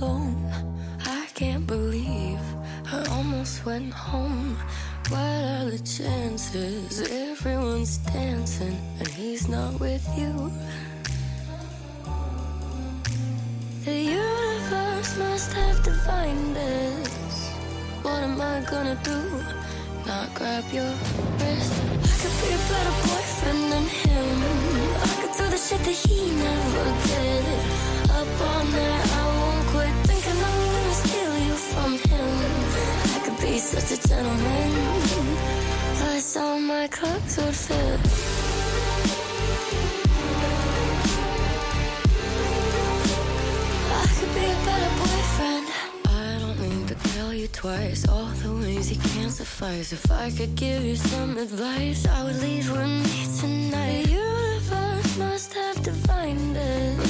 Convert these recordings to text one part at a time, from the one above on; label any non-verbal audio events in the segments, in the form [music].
alone. I can't believe I almost went home. What are the chances? Everyone's dancing and he's not with you. The universe must have defined this. What am I gonna do? Not grab your wrist. I could be a better boyfriend than him. I could do the shit that he never did. Up I won't quit thinking I'm gonna steal you from him. I could be such a gentleman. Plus, all my clothes would fit. I could be a better boyfriend. I don't need to tell you twice all the ways he can't suffice. If I could give you some advice, I would leave with me tonight. The universe must have defined it.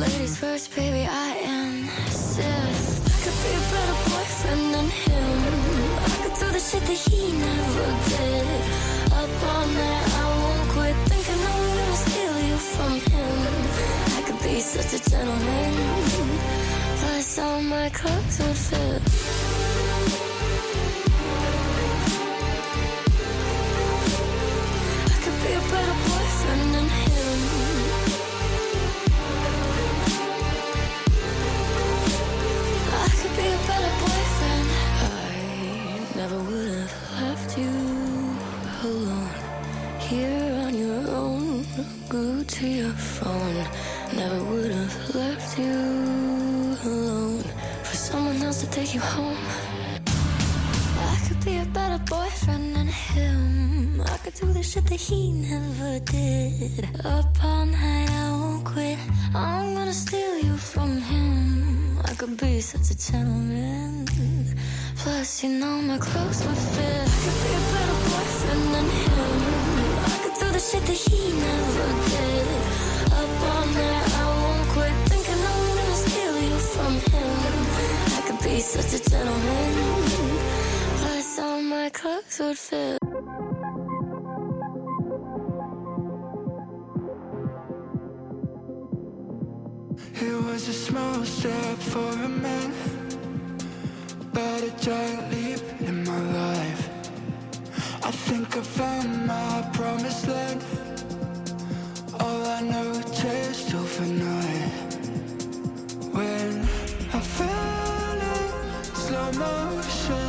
Ladies first, baby, I insist. I could be a better boyfriend than him. I could do the shit that he never did. Up all night, I won't quit thinking I'm gonna steal you from him. I could be such a gentleman. Plus, all my clothes would fit. Never would have left you alone here on your own. glued to your phone. Never would have left you alone for someone else to take you home. I could be a better boyfriend than him. I could do the shit that he never did. Up all night, I won't quit. I'm gonna steal you from him. I could be such a gentleman. Plus, you know my clothes would fit. I could be a better boyfriend than him. I could do the shit that he never did. Up all night, I won't quit thinking I'm gonna steal you from him. I could be such a gentleman. Plus, all my clothes would fit. It was a small step for a man, a giant leap in my life. I think I found my promised land. All I know, taste overnight. When I fell in slow motion,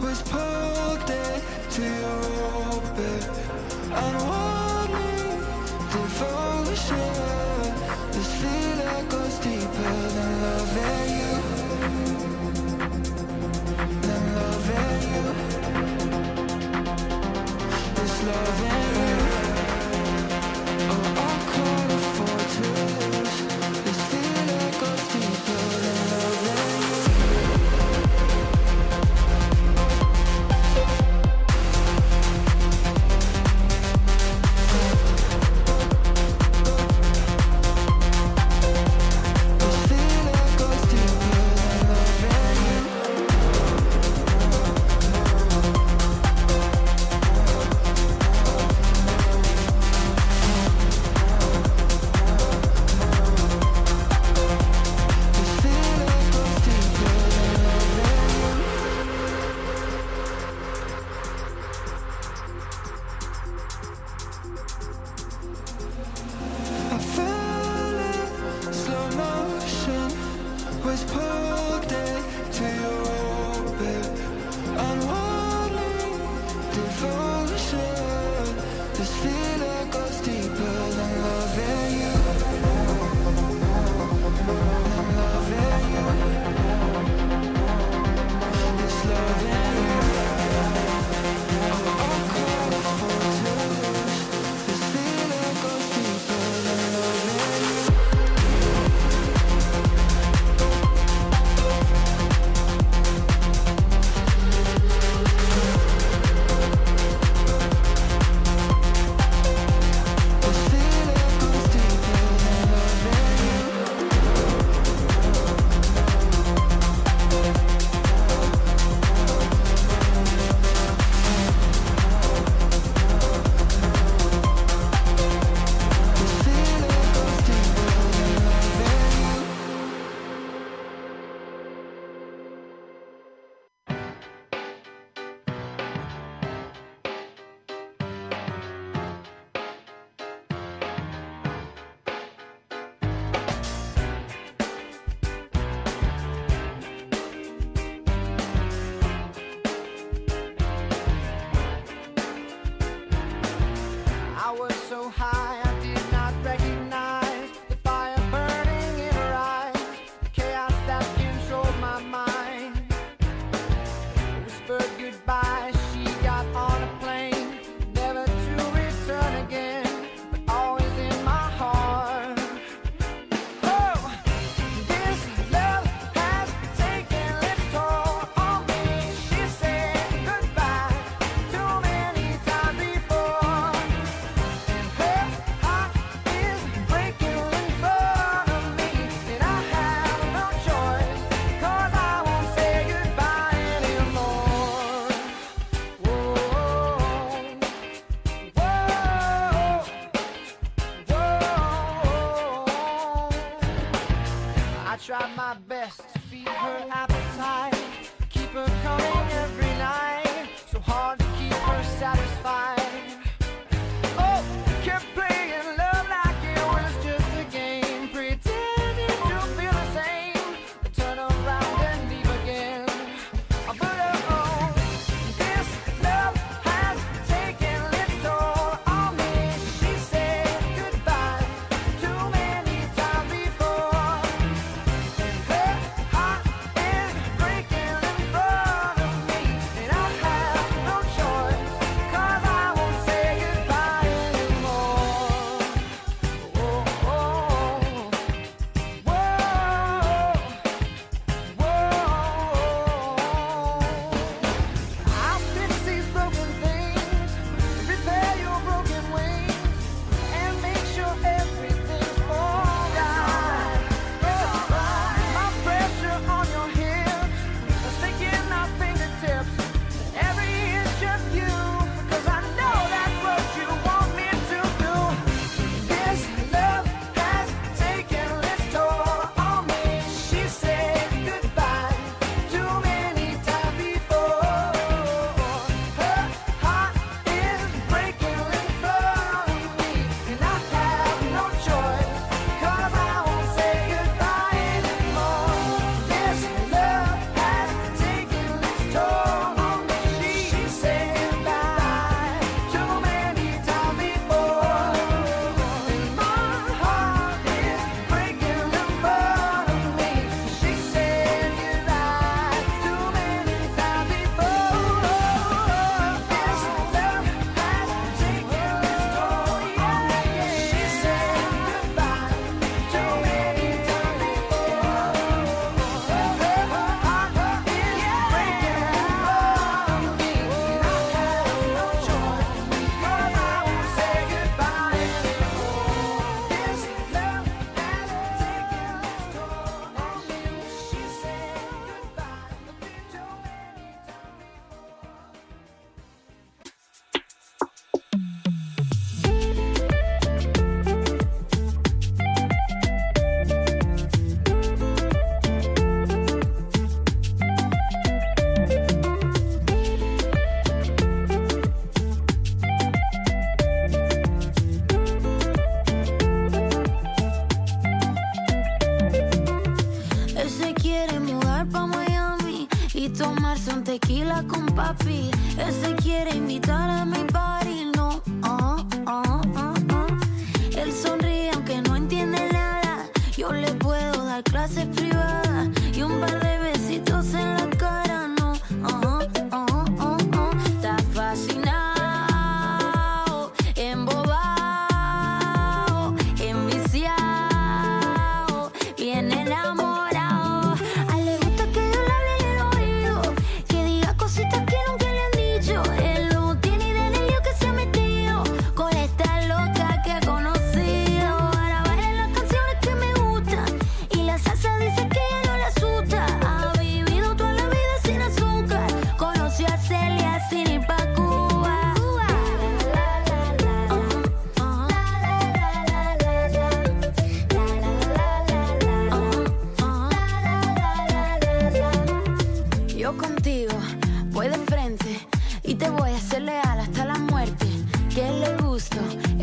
was pulled into your orbit, unwanted devotion. This feeling goes deeper than loving you, loving you. This loving you.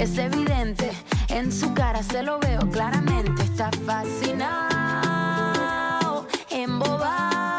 es evidente. En su cara se lo veo claramente. Está fascinado, embobado.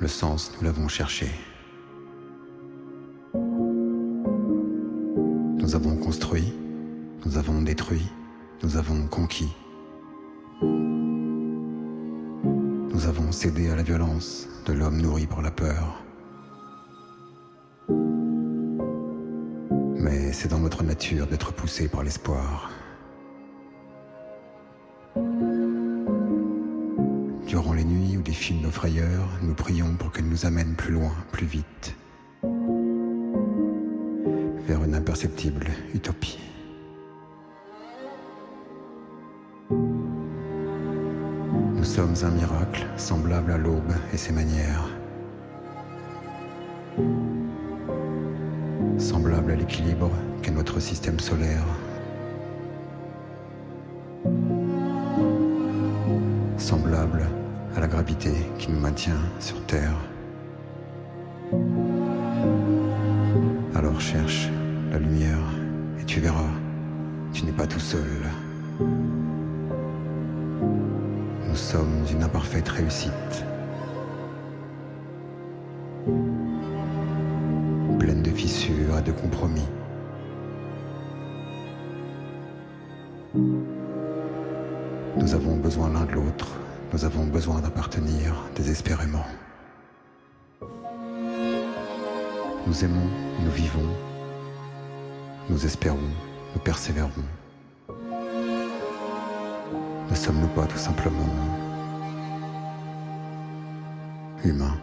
le sens, nous l'avons cherché. Nous avons construit, nous avons détruit, nous avons conquis. Nous avons cédé à la violence de l'homme nourri par la peur. Mais c'est dans notre nature d'être poussé par l'espoir. nos frayeurs, nous prions pour qu'elles nous amènent plus loin, plus vite, vers une imperceptible utopie. Nous sommes un miracle semblable à l'aube et ses manières, semblable à l'équilibre qu'est notre système solaire. semblable à la gravité qui nous maintient sur Terre. Alors cherche la lumière et tu verras, tu n'es pas tout seul. Nous sommes une imparfaite réussite, pleine de fissures et de compromis. Nous avons besoin l'un de l'autre nous avons besoin d'appartenir désespérément. Nous aimons, nous vivons, nous espérons, nous persévérons. Ne sommes-nous pas tout simplement humains?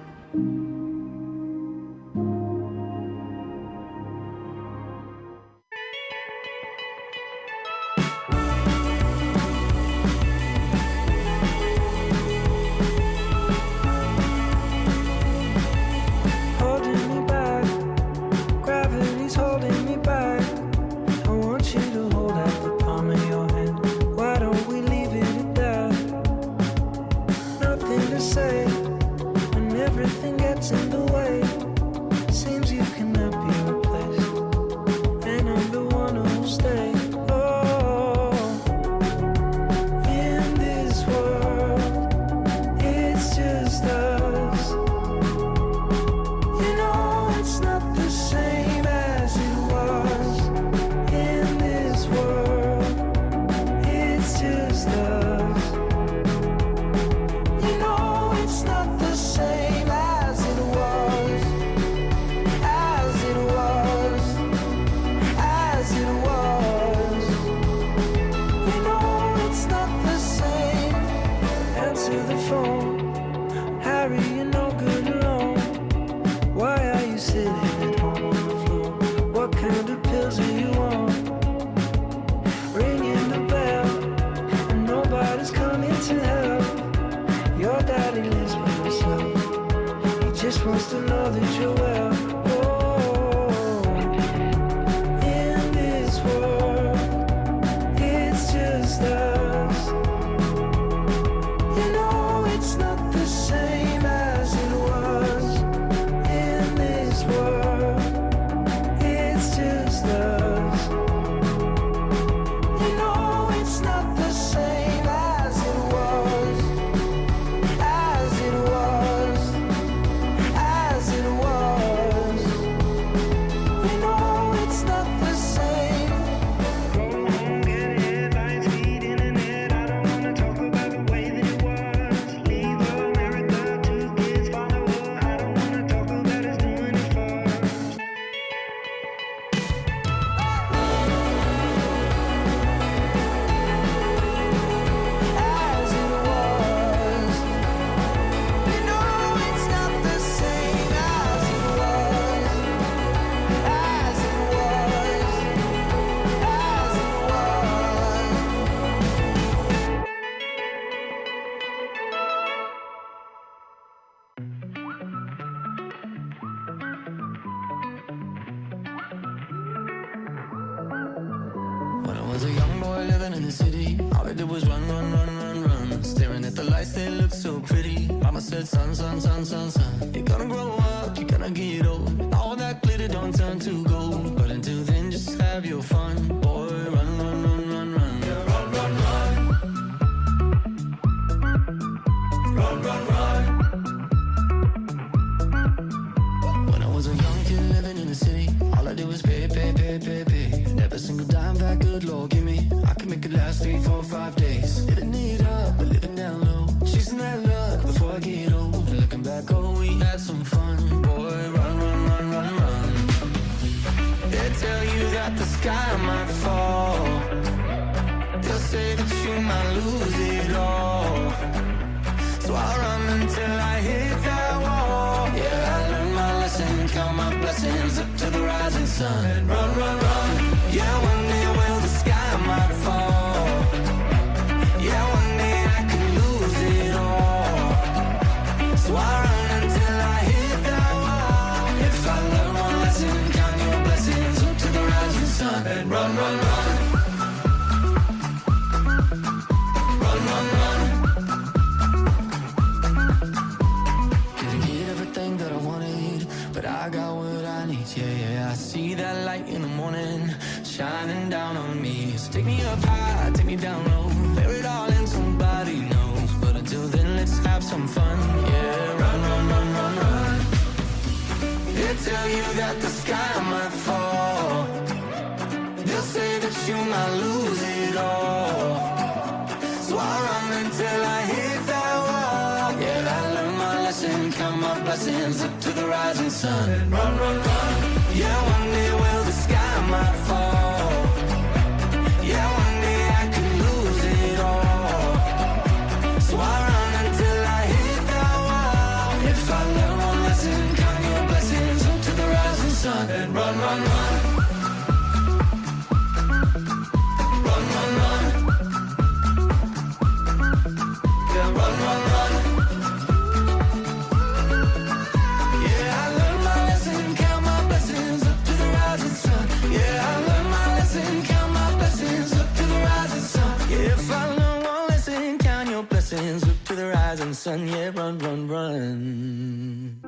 sun, yeah, run, run, run.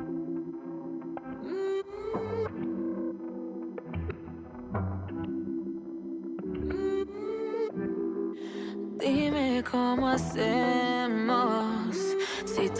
Dime cómo hacer.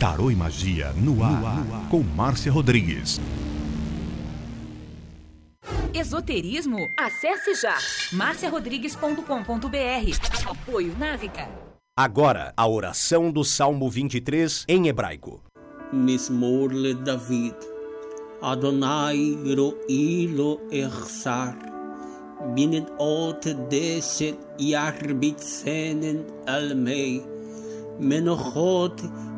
Tarô e Magia no ar, no ar. com Márcia Rodrigues. Esoterismo? Acesse já marciarodrigues.com.br. Apoio Návica. Agora, a oração do Salmo 23 em hebraico. Mismorle David. Adonai ro'ilo echsar. Binet ot deset yarbit almei. Menochot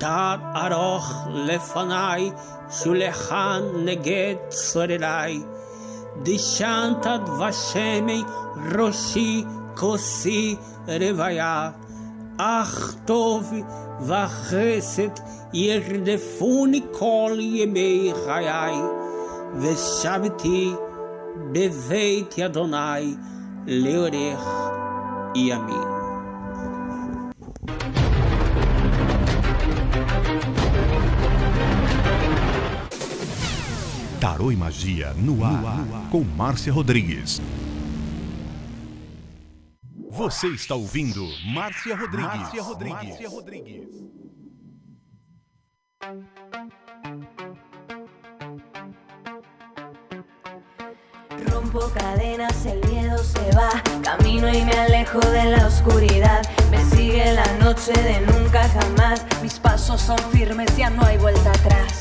תת ארוך לפניי, שולחן נגד צורריי. דשנת דבשמי ראשי כוסי רוויה. אך טוב וחסד ירדפוני כל ימי חיי, ושבתי בבית אדוני לאורך ימים. Tarô e Magia no ar, com Márcia Rodrigues. Você está ouvindo Márcia Rodrigues. Márcia Rodrigues. Márcia Rodrigues. Rompo cadenas, el miedo se va. Camino y me alejo de la oscuridad. Me sigue la noche de nunca jamás. Mis pasos son firmes, ya no hay vuelta atrás.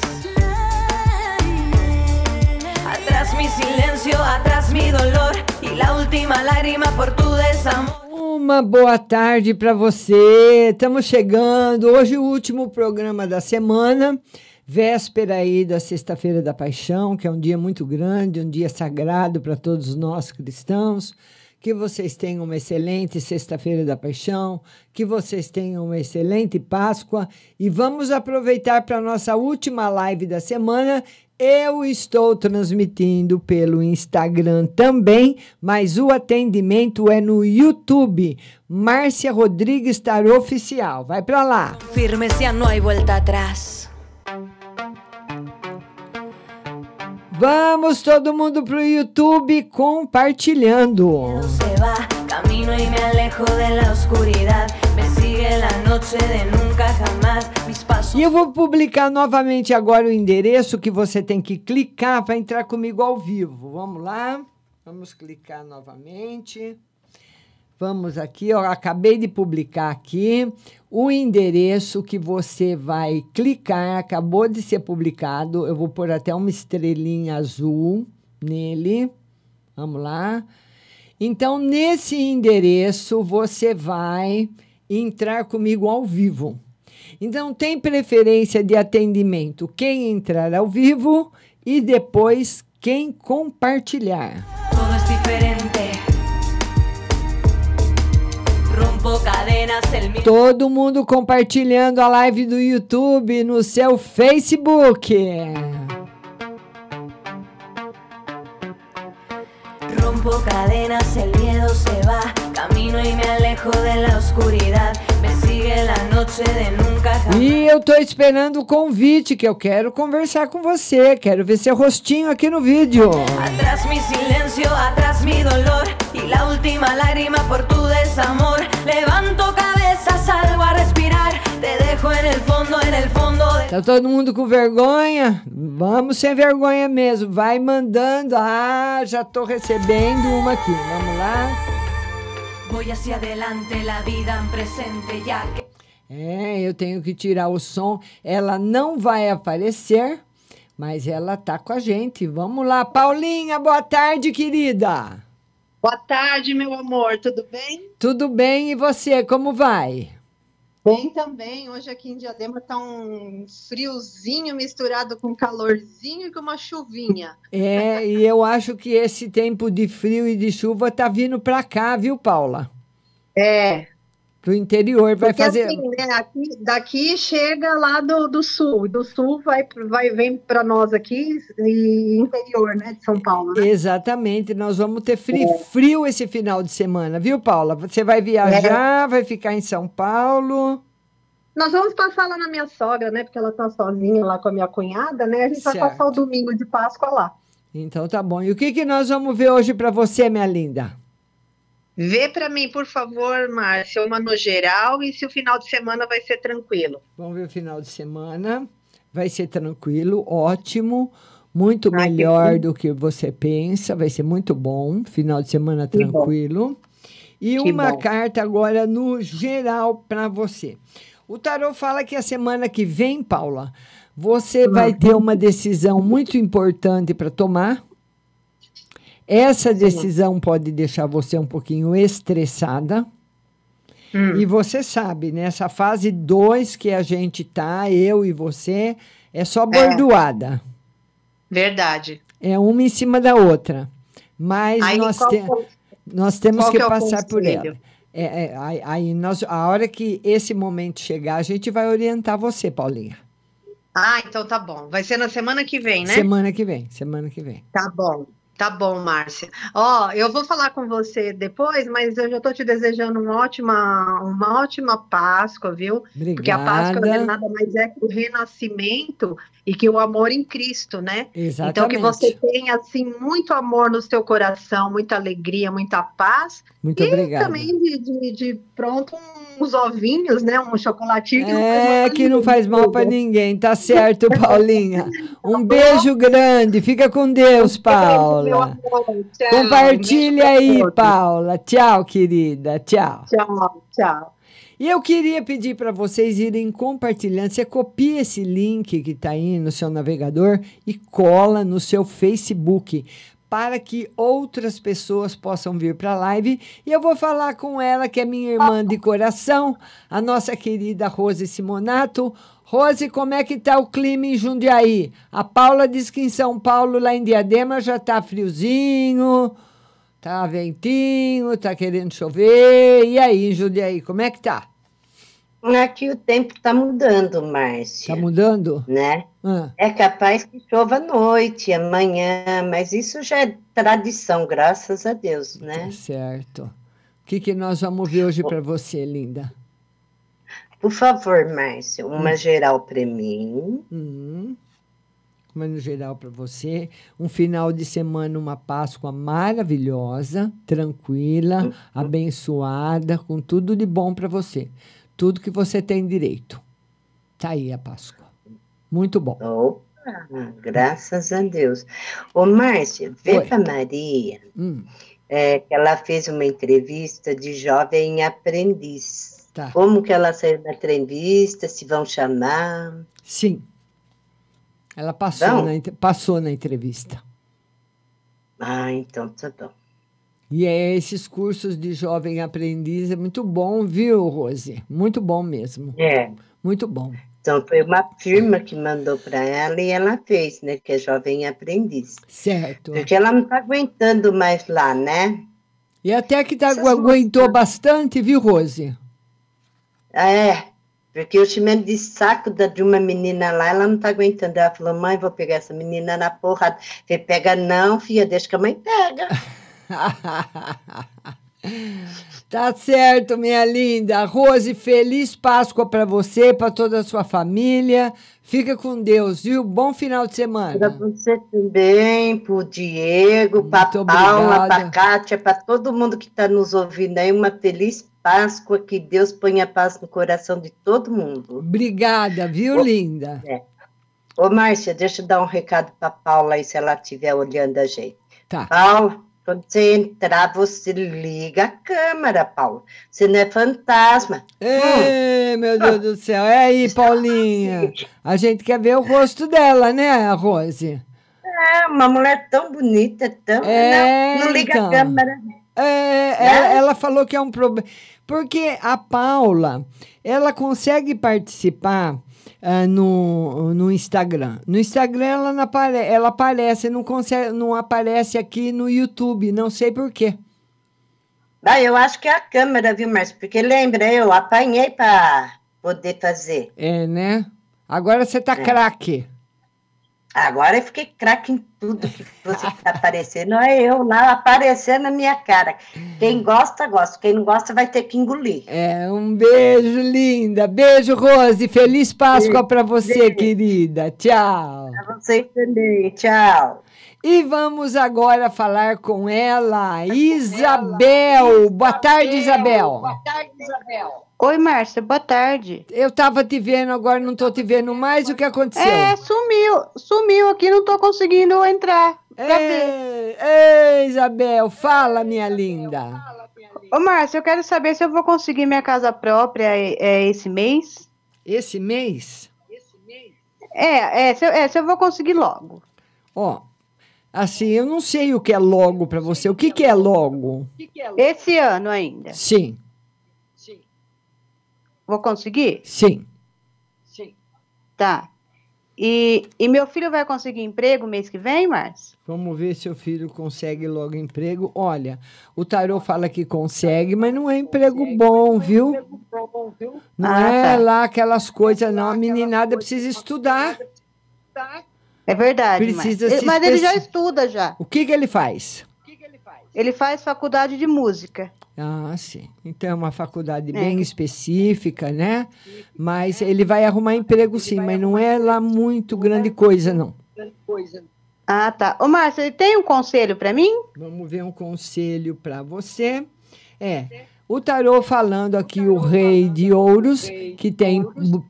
Mi silencio, atrás mi dolor. Y la última lágrima por tu desamor. Uma boa tarde para você. Estamos chegando. Hoje o último programa da semana, véspera aí da Sexta-feira da Paixão, que é um dia muito grande, um dia sagrado para todos nós cristãos. Que vocês tenham uma excelente Sexta-feira da Paixão, que vocês tenham uma excelente Páscoa e vamos aproveitar para a nossa última live da semana. Eu estou transmitindo pelo Instagram também, mas o atendimento é no YouTube. Márcia Rodrigues Tar Oficial. Vai para lá. Firmes, ya no hay vuelta atrás. Vamos todo mundo pro YouTube compartilhando. Se va, camino y me alejo de la oscuridad. Me sigue la noche de nunca jamás. Mis pasos. E eu vou publicar novamente agora o endereço que você tem que clicar para entrar comigo ao vivo. Vamos lá? Vamos clicar novamente. Vamos aqui, ó, acabei de publicar aqui o endereço que você vai clicar, acabou de ser publicado. Eu vou pôr até uma estrelinha azul nele. Vamos lá. Então, nesse endereço, você vai entrar comigo ao vivo. Então, tem preferência de atendimento quem entrar ao vivo e depois quem compartilhar. Todo mundo compartilhando a live do YouTube no seu Facebook. Rompo cadenas, el miedo se va. Camino y me alejo de la oscuridad. E eu tô esperando o convite que eu quero conversar com você, quero ver seu rostinho aqui no vídeo. Atrás mi silencio, atrás mi dolor y la última lágrima por tu desamor. Levanto cabeza, salgo a respirar. Te dejo en el fondo, en el fondo de Tá todo mundo com vergonha? Vamos sem vergonha mesmo. Vai mandando. Ah, já tô recebendo uma aqui. Vamos lá. Voy hacia adelante, la vida en presente ya que É, eu tenho que tirar o som. Ela não vai aparecer, mas ela tá com a gente. Vamos lá, Paulinha, boa tarde, querida. Boa tarde, meu amor, tudo bem? Tudo bem e você, como vai? Bem também. Hoje aqui em Diadema tá um friozinho misturado com calorzinho e com uma chuvinha. É, e eu acho que esse tempo de frio e de chuva tá vindo pra cá, viu, Paula? É, Pro interior vai porque fazer. assim, né, aqui, daqui chega lá do, do sul, do sul vai, vai vem para nós aqui e interior, né, de São Paulo, né? Exatamente, nós vamos ter frio, frio esse final de semana, viu, Paula? Você vai viajar, vai ficar em São Paulo. Nós vamos passar lá na minha sogra, né, porque ela tá sozinha lá com a minha cunhada, né? A gente vai Certo. passar o domingo de Páscoa lá. Então tá bom. E o que, que nós vamos ver hoje para você, minha linda? Vê para mim, por favor, Márcia, uma no geral e se o final de semana vai ser tranquilo. Vamos ver o final de semana. Vai ser tranquilo, ótimo, muito Ai, que melhor bom. do que você pensa. Vai ser muito bom. Final de semana Que tranquilo. E Que uma bom. carta agora no geral para você. O tarô fala que a semana que vem, Paula, você Hum. vai ter uma decisão muito importante para tomar. Essa decisão pode deixar você um pouquinho estressada. Hum. E você sabe, nessa fase 2 que a gente tá, eu e você, é só bordoada. Verdade. É uma em cima da outra. Mas Aí, nós, te- é nós temos que que é passar por ela. É, é, aí nós, a hora que esse momento chegar, a gente vai orientar você, Paulinha. Ah, então tá bom. Vai ser na semana que vem, né? Semana que vem, semana que vem. Tá bom. Tá bom, Márcia. Ó, eu vou falar com você depois, mas eu já tô te desejando uma ótima, uma ótima Páscoa, viu? Porque a Páscoa Obrigada. nada mais é que o renascimento e que o amor em Cristo, né? Então que Exatamente. você tenha assim muito amor no seu coração, muita alegria, muita paz Muito e obrigada. também de, de- de pronto um uns ovinhos, né? Um chocolatinho que É, que não faz mal para ninguém, tá certo, [laughs] Paulinha. Um beijo grande, fica com Deus, Paula. Compartilha aí, Paula. Tchau, querida. Tchau. Tchau, tchau. E eu queria pedir para vocês irem compartilhando. Você copia esse link que está aí no seu navegador e cola no seu Facebook para que outras pessoas possam vir para a live. E eu vou falar com ela, que é minha irmã de coração, a nossa querida Rose Simonato. Rose, como é que tá o clima em Jundiaí? A Paula diz que em São Paulo, lá em Diadema, já tá friozinho, tá ventinho, tá querendo chover. E aí, em Jundiaí, como é que tá? Aqui o tempo está mudando, Márcia. Tá mudando? Né? Ah. É capaz que chova à noite, amanhã, mas isso já é tradição, graças a Deus, né? Tá certo. O que, que nós vamos ver hoje para você, linda? Por favor, Márcia, uma Hum. geral para mim. Hum. Uma no geral para você. Um final de semana, uma Páscoa maravilhosa, tranquila, abençoada, com tudo de bom para você. Tudo que você tem direito. Tá aí a Páscoa. Muito bom. Opa, graças a Deus. Ô, Márcia, vê Oi. para Maria Hum. é, que ela fez uma entrevista de jovem aprendiz. Tá. Como que ela saiu da entrevista, se vão chamar. Sim. Ela passou, na, passou na entrevista. Ah, então tá bom. E é esses cursos de jovem aprendiz é muito bom, viu, Rose? Muito bom mesmo. É. Muito bom. Então foi uma firma que mandou para ela e ela fez, né? Que é jovem aprendiz. Certo. Porque ela não está aguentando mais lá, né? E até que tá, aguentou bastante, viu, Rose? É, porque o chimento de saco da, de uma menina lá, ela não tá aguentando. Ela falou, mãe, vou pegar essa menina na porrada. Falei, pega não, filha, deixa que a mãe pega. [laughs] [laughs] Tá certo, minha linda. Rose, feliz Páscoa para você, para toda a sua família. Fica com Deus, viu? Bom final de Para semana. você também, pro Diego, para Paula, obrigada. para Kátia, para todo mundo que está nos ouvindo aí, uma feliz Páscoa, que Deus ponha paz no coração de todo mundo. Obrigada, viu, linda? É. Ô, Márcia, deixa eu dar um recado para Paula aí, se ela estiver olhando a gente. Tá. Paula, quando você entrar, você liga a câmera, Paula. Você não é fantasma. Ei, meu Deus do céu. É aí, Paulinha. A gente quer ver o rosto dela, né, Rose? É, uma mulher tão bonita, tão. É, não, não liga então. a câmera. É, ela, ela falou que é um problema. Porque a Paula, ela consegue participar ah, no, no Instagram. No Instagram ela, não apare, ela aparece, não, consegue, não aparece aqui no YouTube, não sei por quê. Ah, eu acho que é a câmera, viu, Márcia? Porque lembra, eu apanhei para poder fazer. É, né? Agora você tá É. craque. Agora eu fiquei craque em tudo que você está aparecendo. É eu lá aparecendo na minha cara. Quem gosta, gosta. Quem não gosta, vai ter que engolir. É, um beijo, linda. Beijo, Rose. Feliz Páscoa para você, Beijo. querida. Tchau. Pra você também. Tchau. E vamos agora falar com ela, Isabel. Boa tarde, Isabel. tarde, Isabel. Oi, Márcia, boa tarde. Eu tava te vendo, agora não tô te vendo mais. O que aconteceu? É, sumiu, sumiu aqui, não tô conseguindo entrar. pra Ei, ei, Isabel, fala, minha linda. Ô, Márcia, eu quero saber se eu vou conseguir minha casa própria é, é, esse mês. Esse mês? É, é se, eu, é, se eu vou conseguir logo. Ó, assim, eu não sei o que é logo para você. O que, que é logo? Esse ano ainda. Sim, Vou conseguir? sim. Tá. E, e meu filho vai conseguir emprego mês que vem, Márcia? Vamos ver se o filho consegue logo emprego. Olha, o Tarô fala que consegue, mas não é emprego bom, viu? Não Ah, é tá. lá aquelas coisas, não. A meninada precisa estudar. É verdade, Precisa se Mas ele já estuda já. O que, que ele faz? Ele faz faculdade de música. Ah, sim. Então é uma faculdade É. bem específica, né? Mas ele vai arrumar emprego sim, mas não é lá muito grande coisa, não. Ah, tá. Ô, Márcia, tem um conselho para mim? Vamos ver um conselho para você. É, o tarô falando aqui o rei de ouros, que tem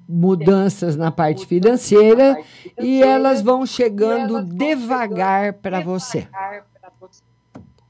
mudanças na parte financeira e elas vão chegando devagar para você.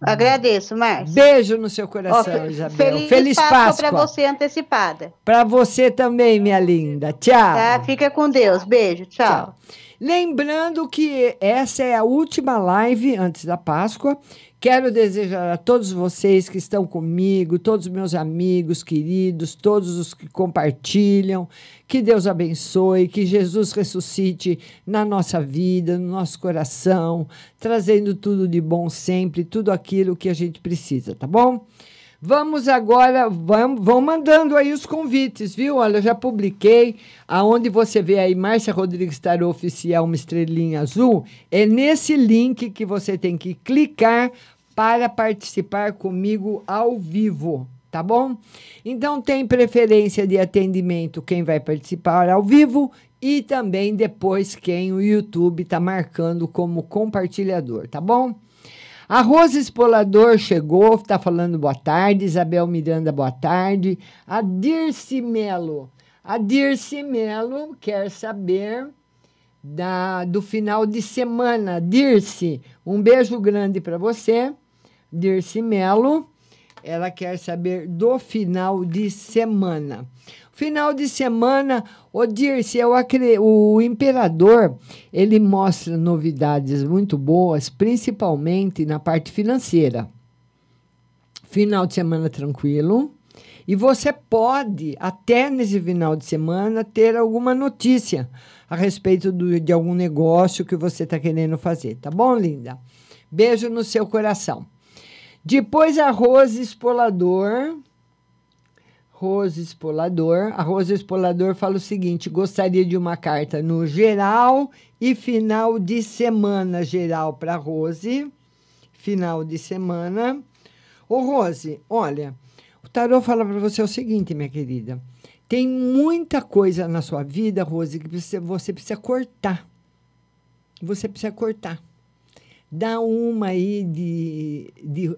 Agradeço, Márcia. Beijo no seu coração, oh, Isabel. Feliz, feliz Páscoa, para você antecipada. Para você também, minha linda. Tchau. Tá, fica com Deus. Beijo, tchau. tchau. Lembrando que essa é a última live antes da Páscoa. Quero desejar a todos vocês que estão comigo, todos os meus amigos queridos, todos os que compartilham, que Deus abençoe, que Jesus ressuscite na nossa vida, no nosso coração, trazendo tudo de bom sempre, tudo aquilo que a gente precisa, tá bom? Vamos agora, vamos, vão mandando aí os convites, viu? Olha, já publiquei aonde você vê aí Márcia Rodrigues Tarô Oficial, uma estrelinha azul. É nesse link que você tem que clicar para participar comigo ao vivo, tá bom? Então tem preferência de atendimento quem vai participar ao vivo e também depois quem o YouTube está marcando como compartilhador, tá bom? A Rosa Espolador chegou, está falando boa tarde. Isabel Miranda, boa tarde. A Dirce Melo. A Dirce Melo quer saber da, do final de semana. Dirce, um beijo grande para você. Dirce Melo. Ela quer saber do final de semana. Final de semana, o Dirce, eu acredito, o imperador, ele mostra novidades muito boas, principalmente na parte financeira. Final de semana tranquilo. E você pode, até nesse final de semana, ter alguma notícia a respeito do, de algum negócio que você está querendo fazer. Tá bom, linda? Beijo no seu coração. Depois, arroz espolador Rose Espolador. A Rose Espolador fala o seguinte: gostaria de uma carta no geral e final de semana geral para Rose. Final de semana. Ô, Rose, olha, o tarô fala para você o seguinte, minha querida. Tem muita coisa na sua vida, Rose, que você, você precisa cortar. Você precisa cortar. Dá uma aí de, de uh,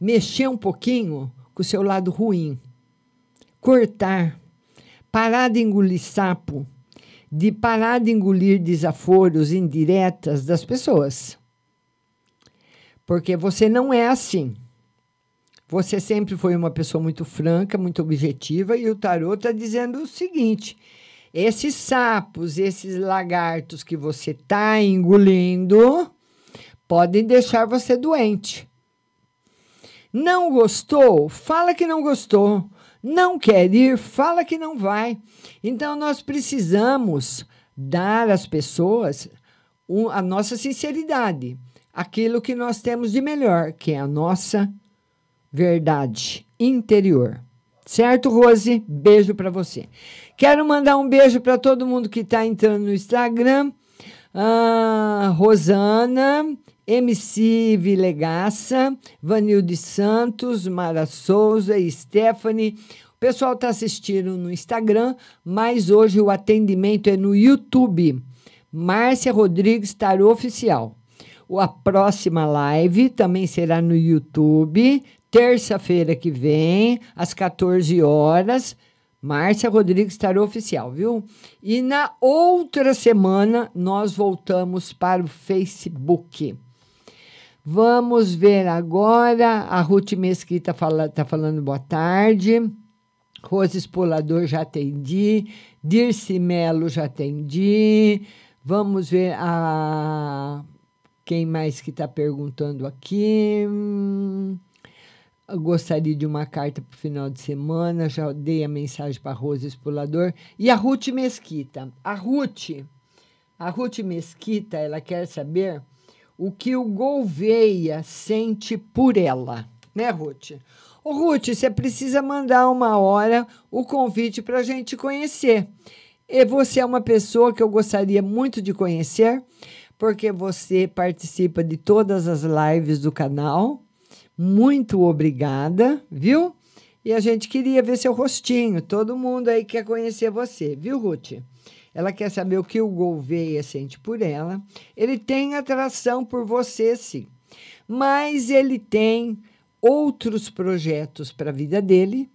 mexer um pouquinho com o seu lado ruim cortar, parar de engolir sapo, de parar de engolir desaforos indiretas das pessoas. Porque você não é assim. Você sempre foi uma pessoa muito franca, muito objetiva, e o tarot está dizendo o seguinte: esses sapos, esses lagartos que você está engolindo, podem deixar você doente. Não gostou? Fala que não gostou. Não quer ir, fala que não vai. Então, nós precisamos dar às pessoas a nossa sinceridade, aquilo que nós temos de melhor, que é a nossa verdade interior. Certo, Rose? Beijo para você. Quero mandar um beijo para todo mundo que está entrando no Instagram. Ah, Rosana, MC Vilegaça, Vanilde Santos, Mara Souza e Stephanie. O pessoal está assistindo no Instagram, mas hoje o atendimento é no YouTube. Márcia Rodrigues Tarô Oficial. A próxima live também será no YouTube, terça-feira que vem, às 14 horas. Márcia Rodrigues Tarô Oficial, viu? E na outra semana nós voltamos para o Facebook. Vamos ver agora. A Ruth Mesquita fala, tá falando boa tarde. Rose Espolador já atendi. Dirce Melo já atendi. Vamos ver a. Quem mais que está perguntando aqui? Eu gostaria de uma carta para o final de semana. Já dei a mensagem para a Rose Espolador. E a Ruth Mesquita. A Ruth, a Ruth Mesquita, ela quer saber o que o Gouveia sente por ela, né, Ruth? Ô, Ruth, você precisa mandar uma hora o convite para a gente conhecer. E você é uma pessoa que eu gostaria muito de conhecer, porque você participa de todas as lives do canal. Muito obrigada, viu? E a gente queria ver seu rostinho. Todo mundo aí quer conhecer você, viu, Ruth? Ela quer saber o que o Gouveia sente por ela. Ele tem atração por você, sim. Mas ele tem outros projetos para a vida dele.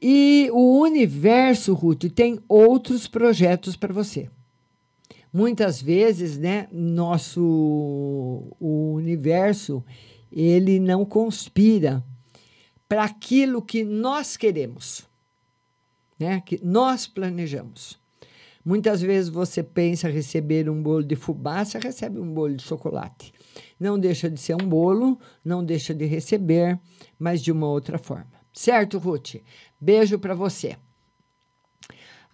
E o universo, Ruth, tem outros projetos para você. Muitas vezes, né, nosso o universo, ele não conspira para aquilo que nós queremos, né, que nós planejamos. Muitas vezes você pensa receber um bolo de fubá, você recebe um bolo de chocolate. Não deixa de ser um bolo, não deixa de receber, mas de uma outra forma. Certo, Ruth? Beijo para você.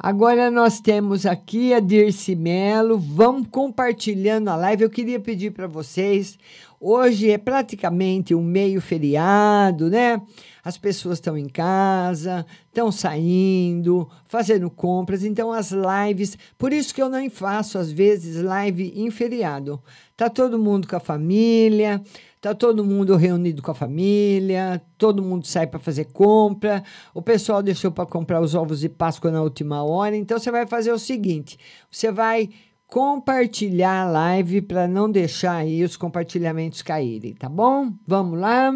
Agora nós temos aqui a Dirce Melo. Vamos compartilhando a live. Eu queria pedir para vocês. Hoje é praticamente um meio feriado, né? As pessoas estão em casa, estão saindo, fazendo compras, então as lives, por isso que eu não faço às vezes live em feriado. Tá todo mundo com a família, Tá todo mundo reunido com a família, todo mundo sai para fazer compra. O pessoal deixou para comprar os ovos de Páscoa na última hora. Então você vai fazer o seguinte: você vai compartilhar a live para não deixar aí os compartilhamentos caírem, tá bom? Vamos lá.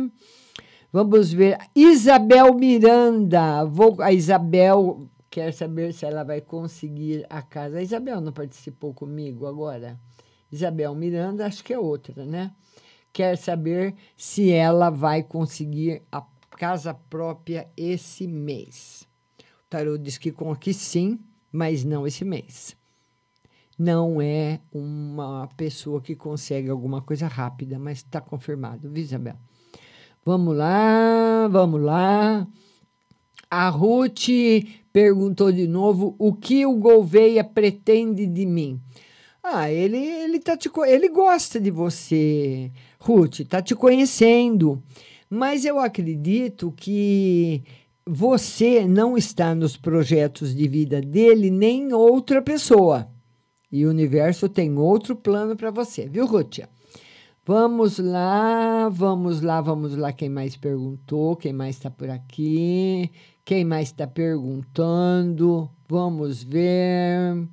Vamos ver. Isabel Miranda. Vou, a Isabel quer saber se ela vai conseguir a casa. A Isabel não participou comigo agora? Isabel Miranda, acho que é outra, né? quer saber se ela vai conseguir a casa própria esse mês. O tarô diz que com que sim, mas não esse mês. Não é uma pessoa que consegue alguma coisa rápida, mas está confirmado, viu, Isabel? Vamos lá, vamos lá. A Ruth perguntou de novo o que o Gouveia pretende de mim. Ah, ele ele tá te, ele gosta de você. Ruth, está te conhecendo. Mas eu acredito que você não está nos projetos de vida dele nem outra pessoa. E o universo tem outro plano para você, viu, Ruth? Vamos lá, vamos lá, vamos lá. Quem mais perguntou? Quem mais está por aqui? Quem mais está perguntando? Vamos ver.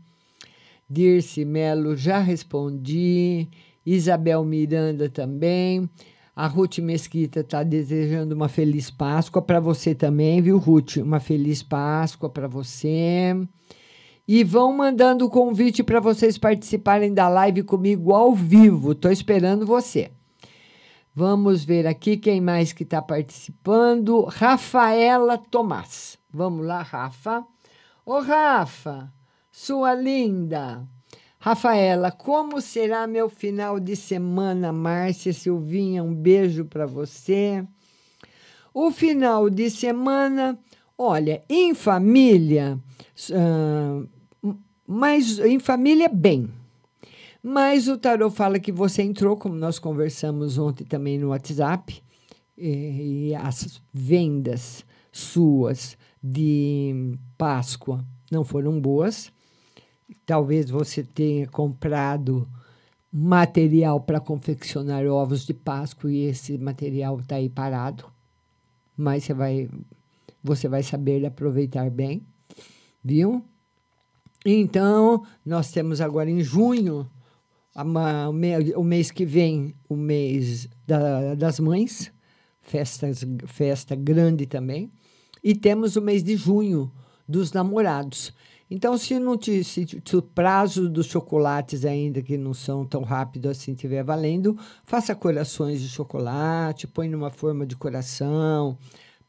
Dirce Melo, já respondi. Isabel Miranda também. A Ruth Mesquita está desejando uma feliz Páscoa para você também, viu, Ruth? Uma feliz Páscoa para você. E vão mandando o convite para vocês participarem da live comigo ao vivo. Estou esperando você. Vamos ver aqui quem mais que está participando. Rafaela Tomás. Vamos lá, Rafa. Ô, Rafa, sua linda. Rafaela, como será meu final de semana, Márcia Silvinha? Um beijo para você. O final de semana, olha, em família, uh, mas em família, bem. Mas o tarot fala que você entrou, como nós conversamos ontem também no WhatsApp, e, e as vendas suas de Páscoa não foram boas Talvez você tenha comprado material para confeccionar ovos de Páscoa e esse material está aí parado, mas você vai, você vai saber aproveitar bem, viu? Então, nós temos agora em junho, o mês que vem, o mês da, das mães, festas, festa grande também, e temos o mês de junho dos namorados. Então, se não te, se, se, o prazo dos chocolates ainda que não são tão rápido assim estiver valendo, faça corações de chocolate, põe numa forma de coração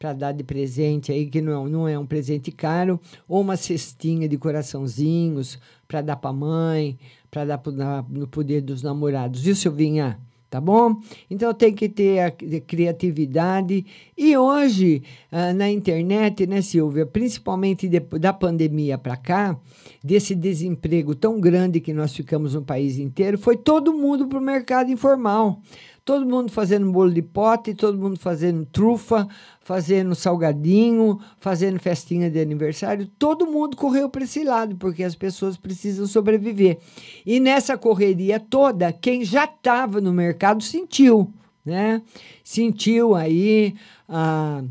para dar de presente aí que não, não é um presente caro, ou uma cestinha de coraçãozinhos para dar para a mãe, para dar pro, na, no poder dos namorados. Viu, Silvinha? tá bom? Então tem que ter a criatividade. E hoje, ah, na internet, né, Silvia, principalmente depois da pandemia para cá, desse desemprego tão grande que nós ficamos no país inteiro, foi todo mundo para o mercado informal. Todo mundo fazendo bolo de pote, todo mundo fazendo trufa, fazendo salgadinho, fazendo festinha de aniversário. Todo mundo correu para esse lado, porque as pessoas precisam sobreviver. E nessa correria toda, quem já estava no mercado sentiu, né? Sentiu aí a.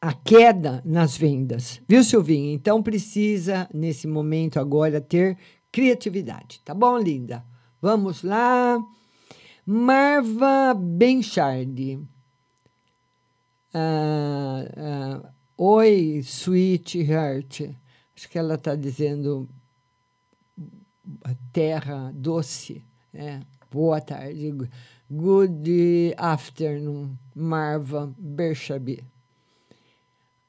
a queda nas vendas, viu, Silvinha? Então precisa, nesse momento agora, ter criatividade. Tá bom, linda? Vamos lá. Marva Benchard. Ah, ah, Oi, sweetheart. Acho que ela está dizendo terra doce. É. Boa tarde. Good afternoon, Marva Berchabi.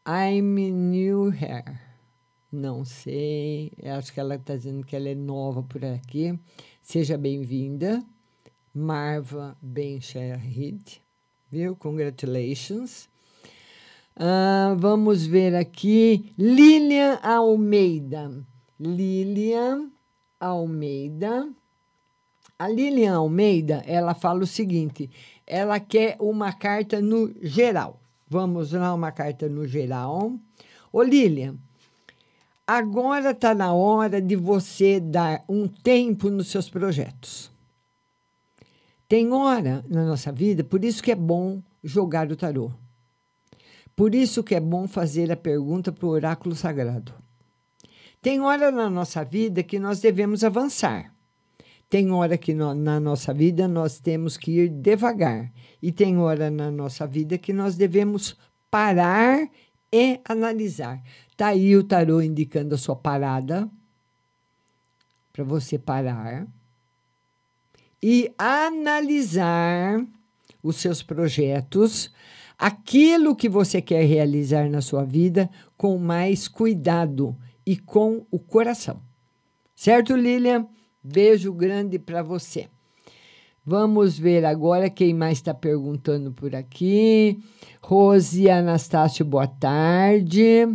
I'm new here. Não sei. Acho que ela está dizendo que ela é nova por aqui. Seja bem-vinda, Marva Benchahid. Viu? Congratulations. Ah, vamos ver aqui. Lilian Almeida. Lilian Almeida. A Lilian Almeida, ela fala o seguinte: ela quer uma carta no geral. Vamos lá, uma carta no geral. Ô, Lilian, agora está na hora de você dar um tempo nos seus projetos. Tem hora na nossa vida, por isso que é bom jogar o tarô. Por isso que é bom fazer a pergunta para o oráculo sagrado. Tem hora na nossa vida que nós devemos avançar. Tem hora que no, na nossa vida nós temos que ir devagar. E tem hora na nossa vida que nós devemos parar e analisar. Está aí o tarô indicando a sua parada, para você parar e analisar os seus projetos, aquilo que você quer realizar na sua vida com mais cuidado e com o coração. Certo, Lilian? Beijo grande para você. Vamos ver agora quem mais está perguntando por aqui. Rose Anastácio, boa tarde.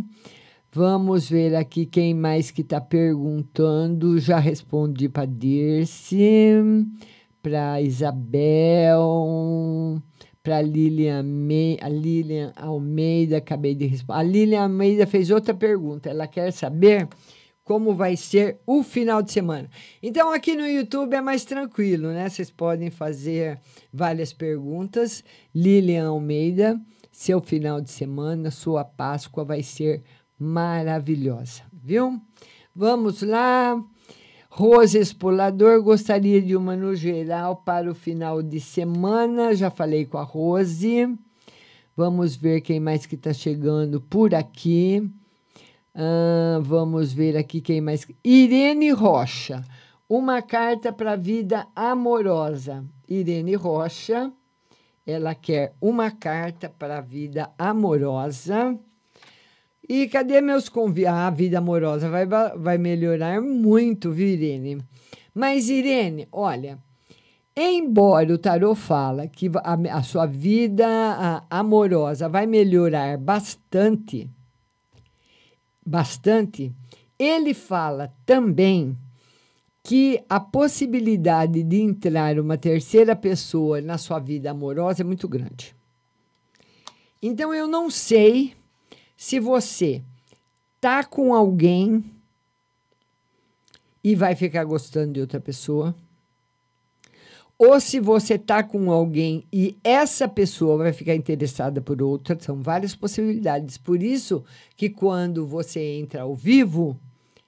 Vamos ver aqui quem mais que está perguntando. Já respondi para Dirce, para Isabel, para Lilian, a Lilian Almeida, acabei de responder. A Lilian Almeida fez outra pergunta. Ela quer saber como vai ser o final de semana. Então, aqui no YouTube é mais tranquilo, né? Vocês podem fazer várias perguntas. Lilian Almeida, seu final de semana, sua Páscoa vai ser maravilhosa, viu? Vamos lá. Rose Expolador, gostaria de uma no geral para o final de semana. Já falei com a Rose. Vamos ver quem mais que está chegando por aqui. Vamos ver aqui quem mais. Irene Rocha. Uma carta para a vida amorosa. Irene Rocha. Ela quer uma carta para a vida amorosa. E cadê meus convites? Ah, a vida amorosa vai, vai melhorar muito, viu, Irene? Mas, Irene, olha, embora o tarô fala que a, a sua vida a, amorosa vai melhorar bastante, bastante, ele fala também que a possibilidade de entrar uma terceira pessoa na sua vida amorosa é muito grande. Então eu não sei se você tá com alguém e vai ficar gostando de outra pessoa, ou se você tá com alguém e essa pessoa vai ficar interessada por outra, são várias possibilidades. Por isso que quando você entra ao vivo,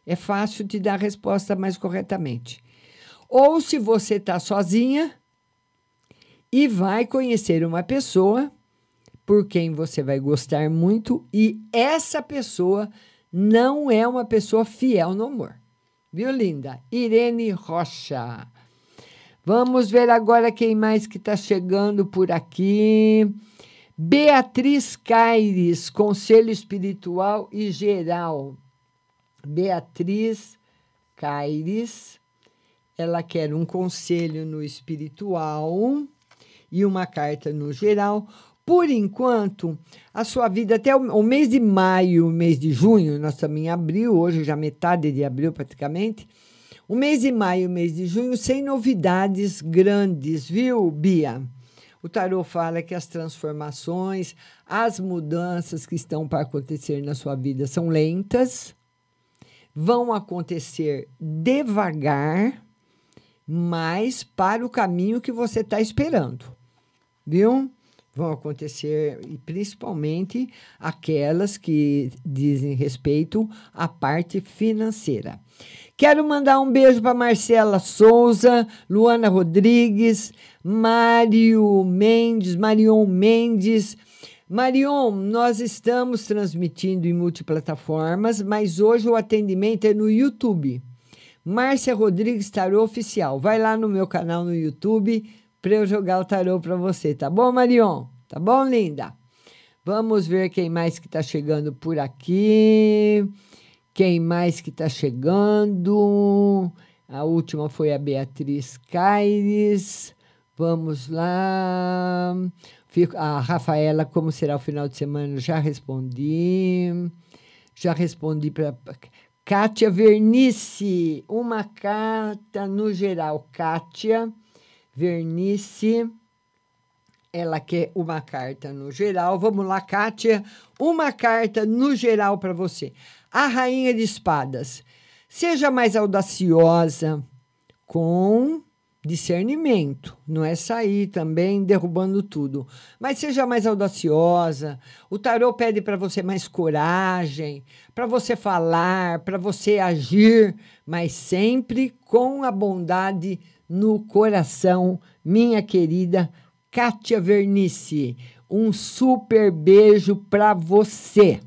é fácil te dar a resposta mais corretamente. Ou se você está sozinha e vai conhecer uma pessoa por quem você vai gostar muito e essa pessoa não é uma pessoa fiel no amor. Viu, linda? Irene Rocha. Vamos ver agora quem mais que está chegando por aqui. Beatriz Caires, Conselho Espiritual e Geral. Beatriz Caires, ela quer um conselho no espiritual e uma carta no geral por enquanto, a sua vida até o, o, mês de maio, mês de junho, nós estamos em abril, hoje já metade de abril praticamente. O mês de maio, mês de junho, sem novidades grandes, viu, Bia? O tarô fala que as transformações, as mudanças que estão para acontecer na sua vida são lentas, vão acontecer devagar, mas para o caminho que você está esperando, viu? Vão acontecer, e principalmente aquelas que dizem respeito à parte financeira. Quero mandar um beijo para Marcela Souza, Luana Rodrigues, Mário Mendes, Marion Mendes. Marion, nós estamos transmitindo em multiplataformas, mas hoje o atendimento é no YouTube. Márcia Rodrigues Tarô Oficial. Vai lá no meu canal no YouTube para eu jogar o tarô para você, tá bom, Marion? Tá bom, linda? Vamos ver quem mais que está chegando por aqui. Quem mais que está chegando? A última foi a Beatriz Caires. Vamos lá. A Rafaela, como será o final de semana? Já respondi. Já respondi para Kátia Vernice. Uma carta no geral. Kátia Vernice. Ela quer uma carta no geral. Vamos lá, Kátia. Uma carta no geral para você. A Rainha de Espadas. Seja mais audaciosa com discernimento, não é sair também derrubando tudo, mas seja mais audaciosa. O tarô pede para você mais coragem, para você falar, para você agir, mas sempre com a bondade no coração, minha querida Kátia Vernice. Um super beijo para você.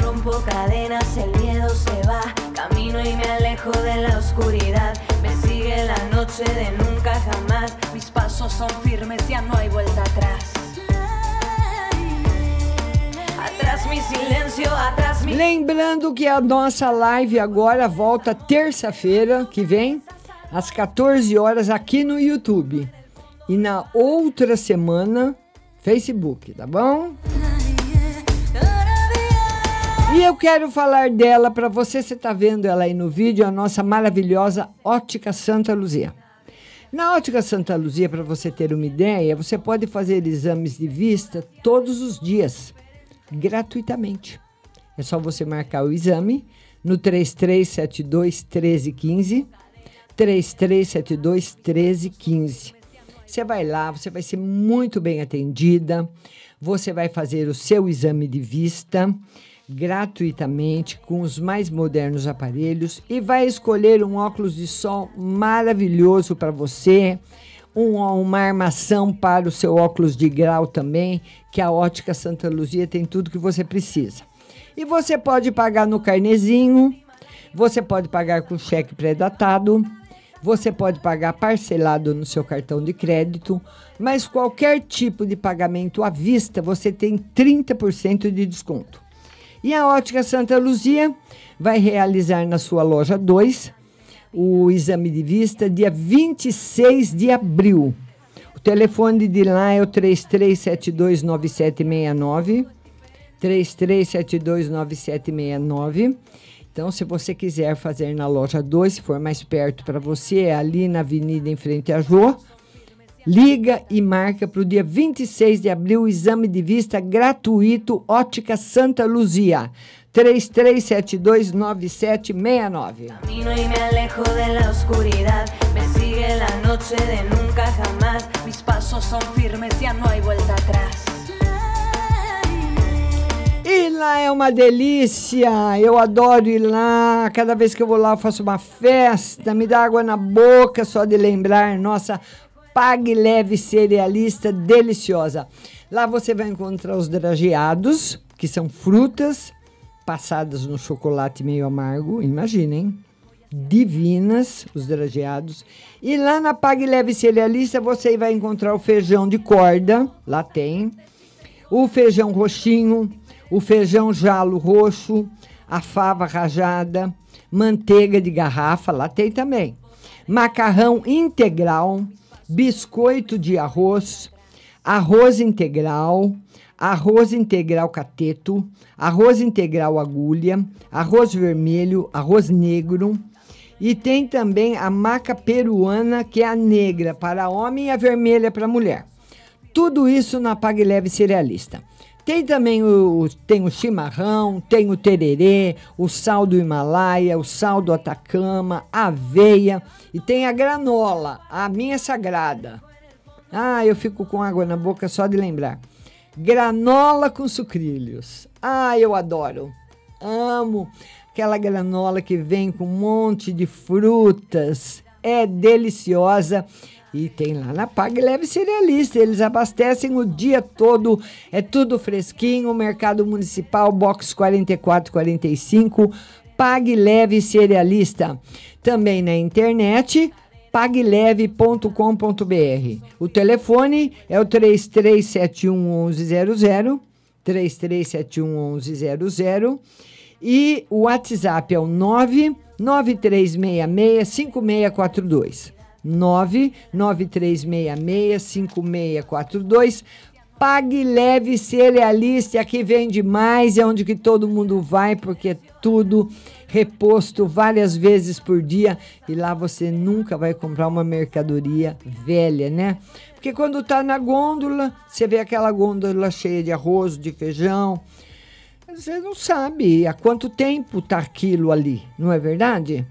Rompo cadenas, el miedo se va. Camino y me alejo de la oscuridad. Me sigue la noche de nunca jamás. Mis pasos son firmes, ya no hay vuelta atrás. Lembrando que a nossa live agora volta terça-feira que vem, às 14 horas, aqui no YouTube. E na outra semana, Facebook, tá bom? E eu quero falar dela para você, você está vendo ela aí no vídeo, a nossa maravilhosa Ótica Santa Luzia. Na Ótica Santa Luzia, para você ter uma ideia, você pode fazer exames de vista todos os dias, gratuitamente. É só você marcar o exame no 3372 1315, 3372 1315. Você vai lá, você vai ser muito bem atendida, você vai fazer o seu exame de vista gratuitamente com os mais modernos aparelhos e vai escolher um óculos de sol maravilhoso para você, um, uma armação para o seu óculos de grau também, que a Ótica Santa Luzia tem tudo que você precisa. E você pode pagar no carnezinho, você pode pagar com cheque pré-datado, você pode pagar parcelado no seu cartão de crédito, mas qualquer tipo de pagamento à vista você tem 30% de desconto. E a Ótica Santa Luzia vai realizar na sua loja 2 o exame de vista dia 26 de abril. O telefone de lá é o 33729769. 33729769. Então, se você quiser fazer na loja 2, se for mais perto para você, é ali na avenida em frente à Jô. Liga e marca para o dia 26 de abril exame de vista gratuito Ótica Santa Luzia. 33729769. Camino y me alejo de la oscuridad. Me sigue la noche de nunca jamás. Mis pasos son firmes, ya no hay vuelta atrás. E lá é uma delícia, eu adoro ir lá. Cada vez que eu vou lá, eu faço uma festa, me dá água na boca só de lembrar. Nossa, Pague Leve Cerealista deliciosa. Lá você vai encontrar os drageados, que são frutas passadas no chocolate meio amargo, imaginem. Divinas, os drageados. E lá na Pague Leve Cerealista você vai encontrar o feijão de corda, lá tem. O feijão roxinho, o feijão jalo roxo, a fava rajada, manteiga de garrafa, lá tem também. Macarrão integral, biscoito de arroz, arroz integral, arroz integral cateto, arroz integral agulha, arroz vermelho, arroz negro. E tem também a maca peruana, que é a negra para homem e a vermelha para mulher. Tudo isso na Pague Leve Cerealista. Tem também o, tem o chimarrão, tem o tererê, o sal do Himalaia, o sal do Atacama, aveia e tem a granola, a minha sagrada. Ah, eu fico com água na boca só de lembrar. Granola com sucrilhos. Ah, eu adoro. Amo aquela granola que vem com um monte de frutas. É deliciosa e tem lá na Pague Leve Cerealista. Eles abastecem o dia todo. É tudo fresquinho. Mercado Municipal, box 4445. Pague Leve Cerealista. Também na internet pagleve.com.br. O telefone é o 3371 1100, 3371 1100 e o WhatsApp é o 99366 5642. 993665642. Pague leve cerealista, aqui vende mais, é onde que todo mundo vai, porque é tudo reposto várias vezes por dia e lá você nunca vai comprar uma mercadoria velha, né? Porque quando tá na gôndola, você vê aquela gôndola cheia de arroz, de feijão, você não sabe há quanto tempo tá aquilo ali, não é verdade?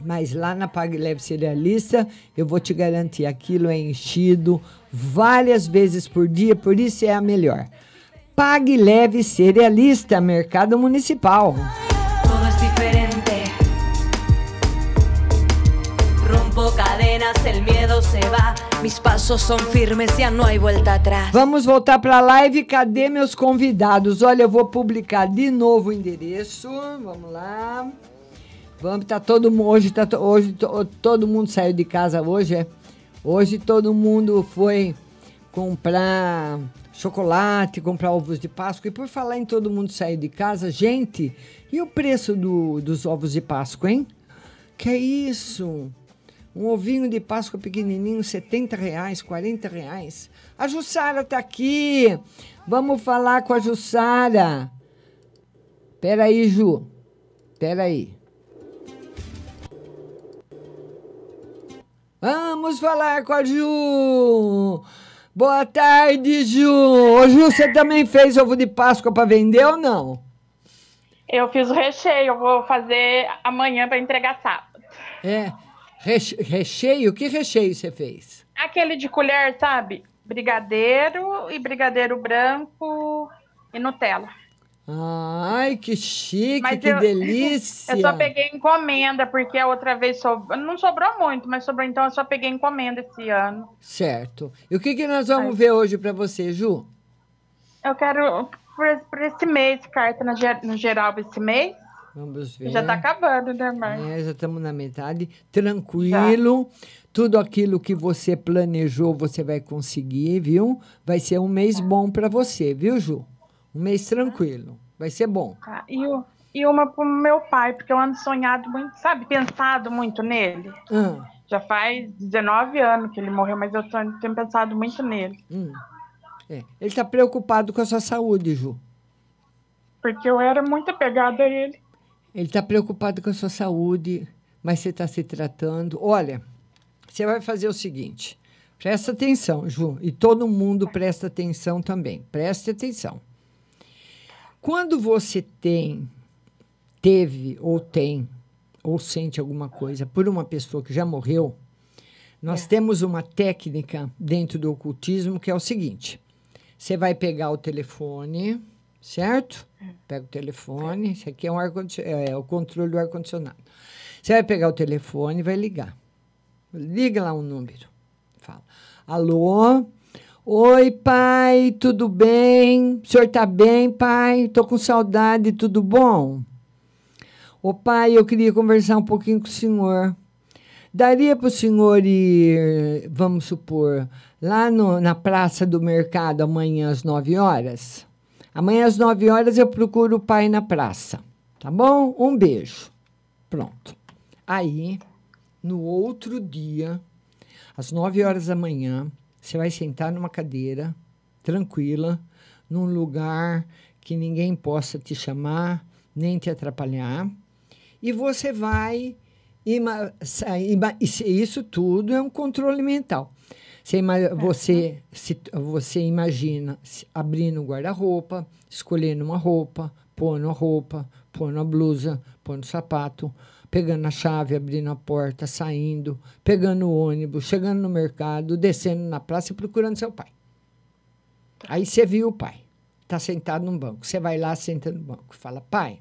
Mas lá na Pague Leve Cerealista, eu vou te garantir, aquilo é enchido várias vezes por dia, por isso é a melhor. Pague Leve Cerealista, Mercado Municipal. Vamos voltar para a live. Cadê meus convidados? Olha, eu vou publicar de novo o endereço. Vamos lá. Vamos, tá todo mundo hoje tá hoje to- todo mundo saiu de casa hoje, é? Hoje todo mundo foi comprar chocolate, comprar ovos de Páscoa. E por falar em todo mundo sair de casa, gente, e o preço do- dos ovos de Páscoa, hein? Que é isso? Um ovinho de Páscoa pequenininho, 70 reais, 40 reais. A Jussara tá aqui. Vamos falar com a Jussara. Peraí, Ju. Peraí. Vamos falar com a Ju. Boa tarde, Ju. Ô, Ju, você também fez ovo de Páscoa para vender ou não? Eu fiz o recheio, eu vou fazer amanhã para entregar sábado. É. Reche- recheio? Que recheio você fez? Aquele de colher, sabe? Brigadeiro e brigadeiro branco e Nutella. Ai, que chique, Mas que eu- [laughs] delícia. Eu só peguei encomenda, porque a outra vez sobrou. Não sobrou muito, mas sobrou, então eu só peguei encomenda esse ano. Certo. E o que, que nós vamos ver hoje para você, Ju? Eu quero, por, esse mês, carta ge- no geral esse mês. Vamos ver. Já tá acabando, né, Márcia? É, já estamos na metade. Tranquilo. Tudo aquilo que você planejou, você vai conseguir, viu? Vai ser um mês bom para você, viu, Ju? Um mês tranquilo. Vai ser bom. Tá, E, o- e uma pro meu pai, porque eu ando sonhado muito, sabe? Pensado muito nele. Ah, Já faz 19 anos que ele morreu, mas eu tenho pensado muito nele. hum. É. Ele está preocupado com a sua saúde, Ju. Porque eu era muito apegada a ele. Ele está preocupado com a sua saúde, mas você está se tratando. Olha, você vai fazer o seguinte: presta atenção, Ju, e todo mundo presta atenção também. Preste atenção. Quando você tem, teve ou tem, ou sente alguma coisa por uma pessoa que já morreu, nós temos uma técnica dentro do ocultismo que é o seguinte: você vai pegar o telefone, certo? Pega o telefone, isso aqui é, um ar é o controle do ar-condicionado. Você vai pegar o telefone e vai ligar. Liga lá um número. Fala: Alô? Oi, pai, tudo bem? O senhor tá bem, pai? Tô com saudade, tudo bom? Ô, pai, eu queria conversar um pouquinho com o senhor. Daria para o senhor ir, vamos supor, lá no- na Praça do Mercado amanhã às 9 horas? Amanhã às 9 horas eu procuro o pai na praça. Tá bom? Um beijo. Pronto. Aí, no outro dia, às 9 horas da manhã, você vai sentar numa cadeira, tranquila, num lugar que ninguém possa te chamar, nem te atrapalhar, e você vai. Isso tudo é um controle mental. Você, ima- você, se, você imagina se- abrindo o guarda-roupa, escolhendo uma roupa, pondo a roupa, pondo a blusa, pondo o sapato, pegando a chave, abrindo a porta, saindo, pegando o ônibus, chegando no mercado, descendo na praça e procurando seu pai. Aí você viu o pai, está sentado num banco. Você vai lá, senta no banco fala: Pai,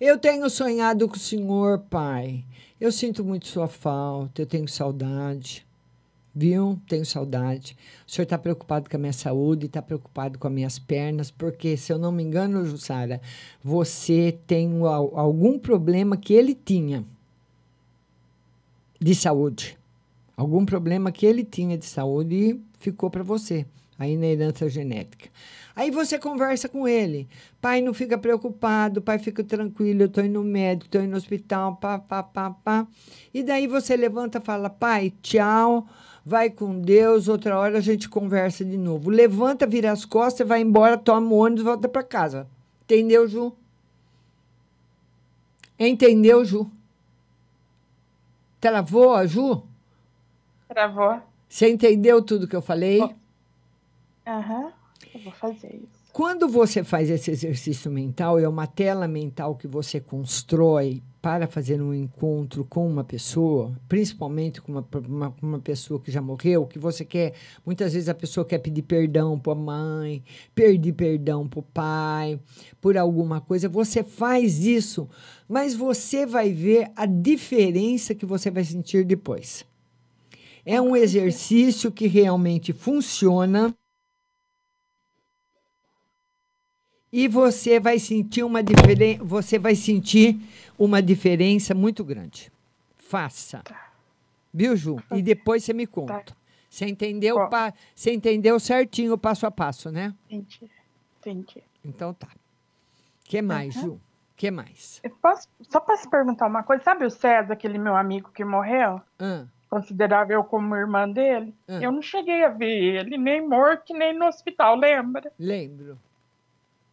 eu tenho sonhado com o senhor, pai. Eu sinto muito sua falta, eu tenho saudade. Viu? Tenho saudade. O senhor está preocupado com a minha saúde, está preocupado com as minhas pernas, porque, se eu não me engano, Jussara, você tem al- algum problema que ele tinha de saúde. Algum problema que ele tinha de saúde e ficou para você, aí na herança genética. Aí você conversa com ele. Pai, não fica preocupado, pai, fica tranquilo, eu estou indo no médico, estou indo no hospital, pá, pá, pá, pá. E daí você levanta e fala, pai, tchau, vai com Deus, outra hora a gente conversa de novo. Levanta, vira as costas, vai embora, toma o ônibus e volta para casa. Entendeu, Ju? Entendeu, Ju? Travou a Ju? Travou. Você entendeu tudo que eu falei? Aham. Eu vou fazer isso. Quando você faz esse exercício mental, é uma tela mental que você constrói para fazer um encontro com uma pessoa, principalmente com uma, uma, uma pessoa que já morreu, que você quer. Muitas vezes a pessoa quer pedir perdão para a mãe, pedir perdão para o pai, por alguma coisa. Você faz isso, mas você vai ver a diferença que você vai sentir depois. É um exercício que realmente funciona. E você vai sentir uma diferença, você vai sentir uma diferença muito grande. Faça. Viu, Ju? E depois você me conta. Você entendeu, pa- você entendeu certinho o passo a passo, né? Entendi. Entendi. Então tá. que mais, Uhum. Ju? que mais? Eu posso, só para se perguntar uma coisa, sabe o César, aquele meu amigo que morreu? Ah, Considerava eu como irmã dele? Ah. Eu não cheguei a ver ele, nem morto, nem no hospital, lembra? lembro.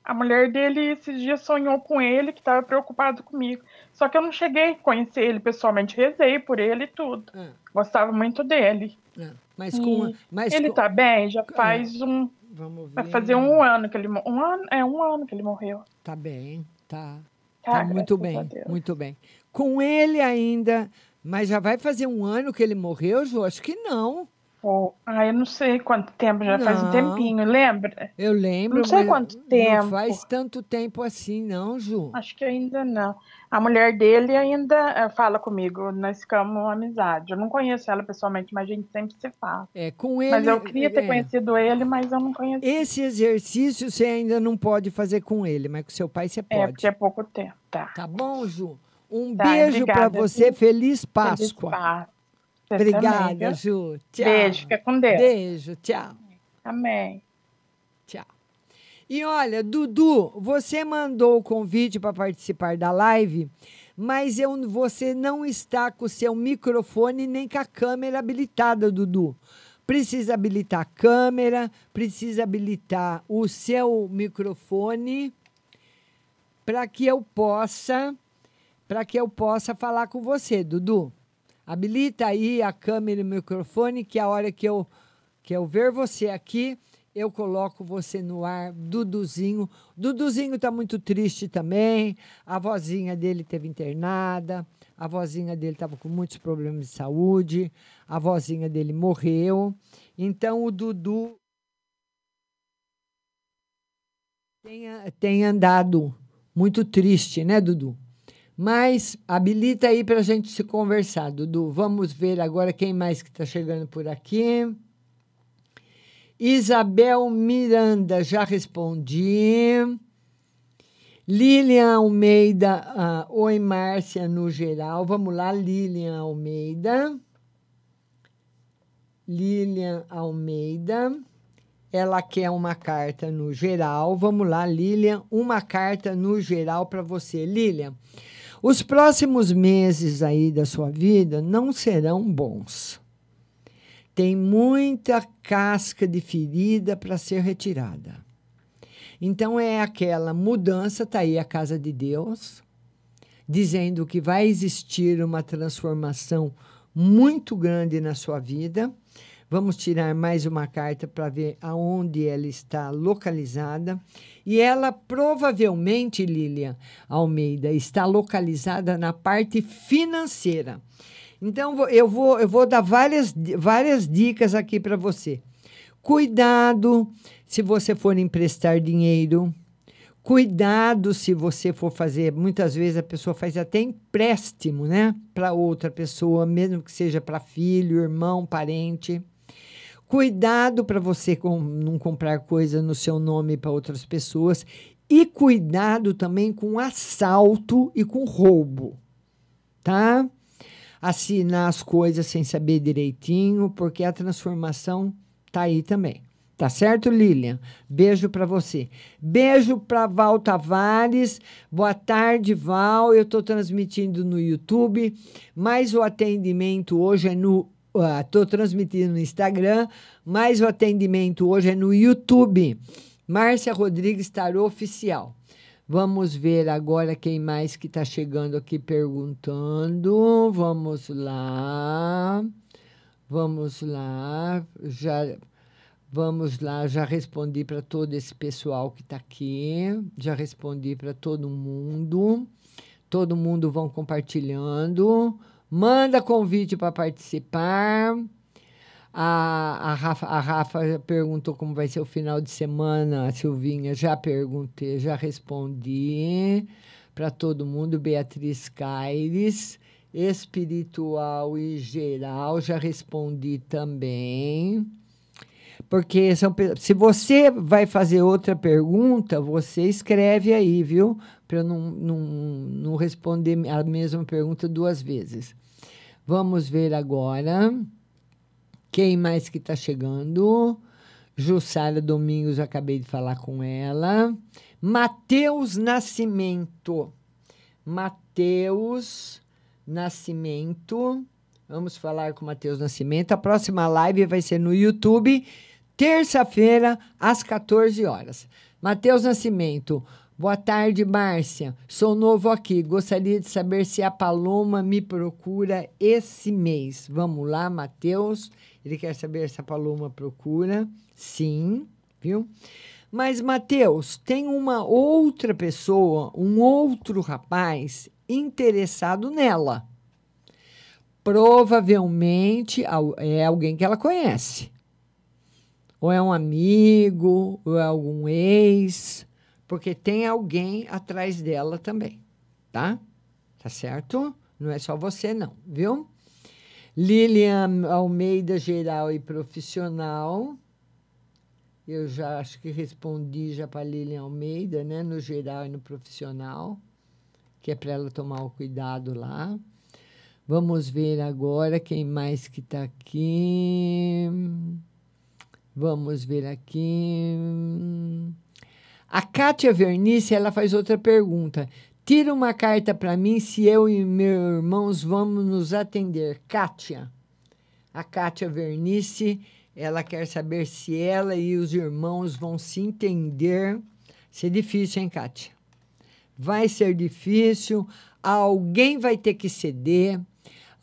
A mulher dele esses dias sonhou com ele, que estava preocupado comigo. Só que eu não cheguei a conhecer ele pessoalmente, rezei por ele e tudo. Ah, Gostava muito dele. ah. Mas com. Mas ele com- tá bem, já faz um. Vamos ver. Vai fazer um ano que ele um ano É um ano que ele morreu. Tá bem, tá. Tá, Tá muito bem, muito bem. Com ele ainda, mas já vai fazer um ano que ele morreu, Ju? Acho que não. Pô, ah, eu não sei quanto tempo, já faz um Não. tempinho, lembra? Eu lembro. Não sei quanto tempo. Não faz tanto tempo assim, não, Ju. Acho que ainda não. A mulher dele ainda eh, fala comigo, nós ficamos amizade. Eu não conheço ela pessoalmente, mas a gente sempre se fala. É, com ele. Mas eu queria ter é, conhecido ele, mas eu não conheci. Esse exercício você ainda não pode fazer com ele, mas com seu pai você É, pode. porque é pouco tempo, tá. Tá bom, Ju? Um Tá, beijo para você. Feliz Feliz Páscoa. Você Obrigada, também, viu? Ju. Tchau. Beijo, fica com Deus. Beijo, tchau. Amém. Tchau. E olha, Dudu, você mandou o convite para participar da live, mas eu, você não está com o seu microfone nem com a câmera habilitada, Dudu. Precisa habilitar a câmera, precisa habilitar o seu microfone para que eu possa para que eu possa falar com você, Dudu. Habilita aí a câmera e o microfone, que a hora que eu, que eu ver você aqui, eu coloco você no ar, Duduzinho. Duduzinho tá muito triste também. A vozinha dele teve internada. A vozinha dele estava com muitos problemas de saúde. A vozinha dele morreu. Então o Dudu tem, tem andado muito triste, né, Dudu? Mas habilita aí para a gente se conversar, Dudu. Vamos ver agora quem mais que está chegando por aqui. Isabel Miranda, já respondi. Lilian Almeida, ah, oi Márcia, no geral. Vamos lá, Lilian Almeida. Lilian Almeida. Ela quer uma carta no geral. Vamos lá, Lilian, uma carta no geral para você. Lilian, os próximos meses aí da sua vida não serão bons. Tem muita casca de ferida para ser retirada. Então é aquela mudança, tá aí a casa de Deus, dizendo que vai existir uma transformação muito grande na sua vida, Vamos tirar mais uma carta para ver aonde ela está localizada. E ela provavelmente, Lilian Almeida, está localizada na parte financeira. Então, eu vou, eu vou dar várias, várias dicas aqui para você. Cuidado se você for emprestar dinheiro. Cuidado se você for fazer. Muitas vezes a pessoa faz até empréstimo, né? Para outra pessoa, mesmo que seja para filho, irmão, parente. Cuidado para você com- não comprar coisa no seu nome para outras pessoas. E cuidado também com assalto e com roubo, tá? Assinar as coisas sem saber direitinho, porque a transformação tá aí também. Tá certo, Lilian? Beijo para você. Beijo para Val Tavares. Boa tarde, Val. Eu estou transmitindo no YouTube, mas o atendimento hoje é no. Estou transmitindo no Instagram, mas o atendimento hoje é no YouTube. Márcia Rodrigues Tarô Oficial. Vamos ver agora quem mais que está chegando aqui perguntando. Vamos lá. Vamos lá. Já. Vamos lá, já respondi para todo esse pessoal que está aqui, já respondi para todo mundo. Todo mundo vão compartilhando. Manda convite para participar. A, a, Rafa, a Rafa perguntou como vai ser o final de semana, a Silvinha. Já perguntei, já respondi para todo mundo. Beatriz Caires, espiritual e geral, já respondi também. Porque são, se você vai fazer outra pergunta, você escreve aí, viu? Para eu não, não, não responder a mesma pergunta duas vezes. Vamos ver agora. Quem mais que está chegando? Jussara Domingos, acabei de falar com ela. Matheus Nascimento. Matheus Nascimento. Vamos falar com o Matheus Nascimento. A próxima live vai ser no YouTube, terça-feira, às 14 horas. Matheus Nascimento. Boa tarde, Márcia. Sou novo aqui. Gostaria de saber se a Paloma me procura esse mês. Vamos lá, Matheus. Ele quer saber se a Paloma procura. Sim, viu? Mas, Matheus, tem uma outra pessoa, um outro rapaz interessado nela. Provavelmente é alguém que ela conhece. Ou é um amigo, ou é algum ex, porque tem alguém atrás dela também, tá? Tá certo? Não é só você, não, viu? Lilian Almeida, geral e profissional. Eu já acho que respondi já para Lilian Almeida, né? No geral e no profissional, que é para ela tomar o cuidado lá. Vamos ver agora quem mais que está aqui. Vamos ver aqui. A Kátia Vernice, ela faz outra pergunta. Tira uma carta para mim se eu e meus irmãos vamos nos atender. Kátia. A Kátia Vernice, ela quer saber se ela e os irmãos vão se entender. Isso é difícil, hein, Kátia? Vai ser difícil, alguém vai ter que ceder,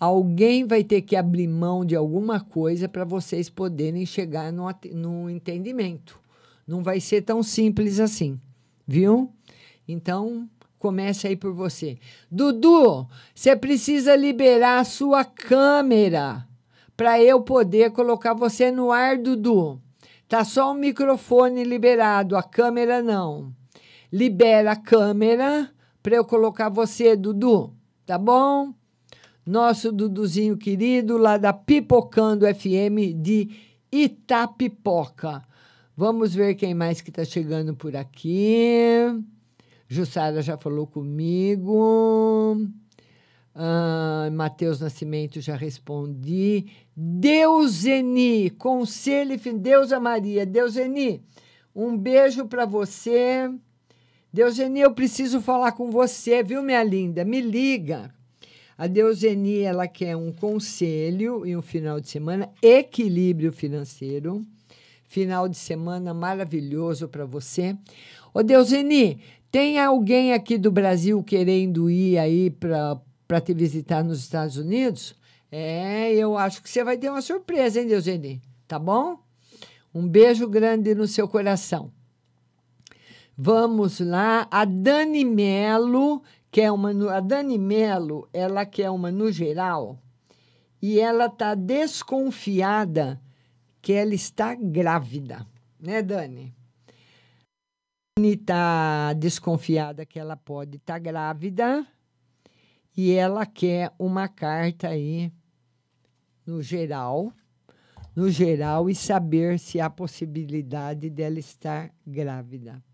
alguém vai ter que abrir mão de alguma coisa para vocês poderem chegar no, no entendimento. Não vai ser tão simples assim, viu? Então, comece aí por você. Dudu, você precisa liberar a sua câmera para eu poder colocar você no ar, Dudu. Tá só o microfone liberado, a câmera não. Libera a câmera para eu colocar você, Dudu. Tá bom? Nosso Duduzinho querido, lá da Pipocando FM de Itapipoca. Vamos ver quem mais que está chegando por aqui. Jussara já falou comigo. Ah, Matheus Nascimento já respondi. Deuseni, conselho, e Deusa Maria. Deuseni, um beijo para você. Deuseni, eu preciso falar com você, viu, minha linda? Me liga. A Deuseni, ela quer um conselho e um final de semana, equilíbrio financeiro. Final de semana maravilhoso para você. Ô, Deuseni, tem alguém aqui do Brasil querendo ir aí para te visitar nos Estados Unidos? É, eu acho que você vai ter uma surpresa, hein, Deuseni? tá bom? Um beijo grande no seu coração. Vamos lá, a Dani Melo, que é uma a Dani Melo, ela quer uma no geral e ela tá desconfiada que ela está grávida, né, Dani? Dani está desconfiada que ela pode estar grávida e ela quer uma carta aí no geral, no geral e saber se há possibilidade dela estar grávida.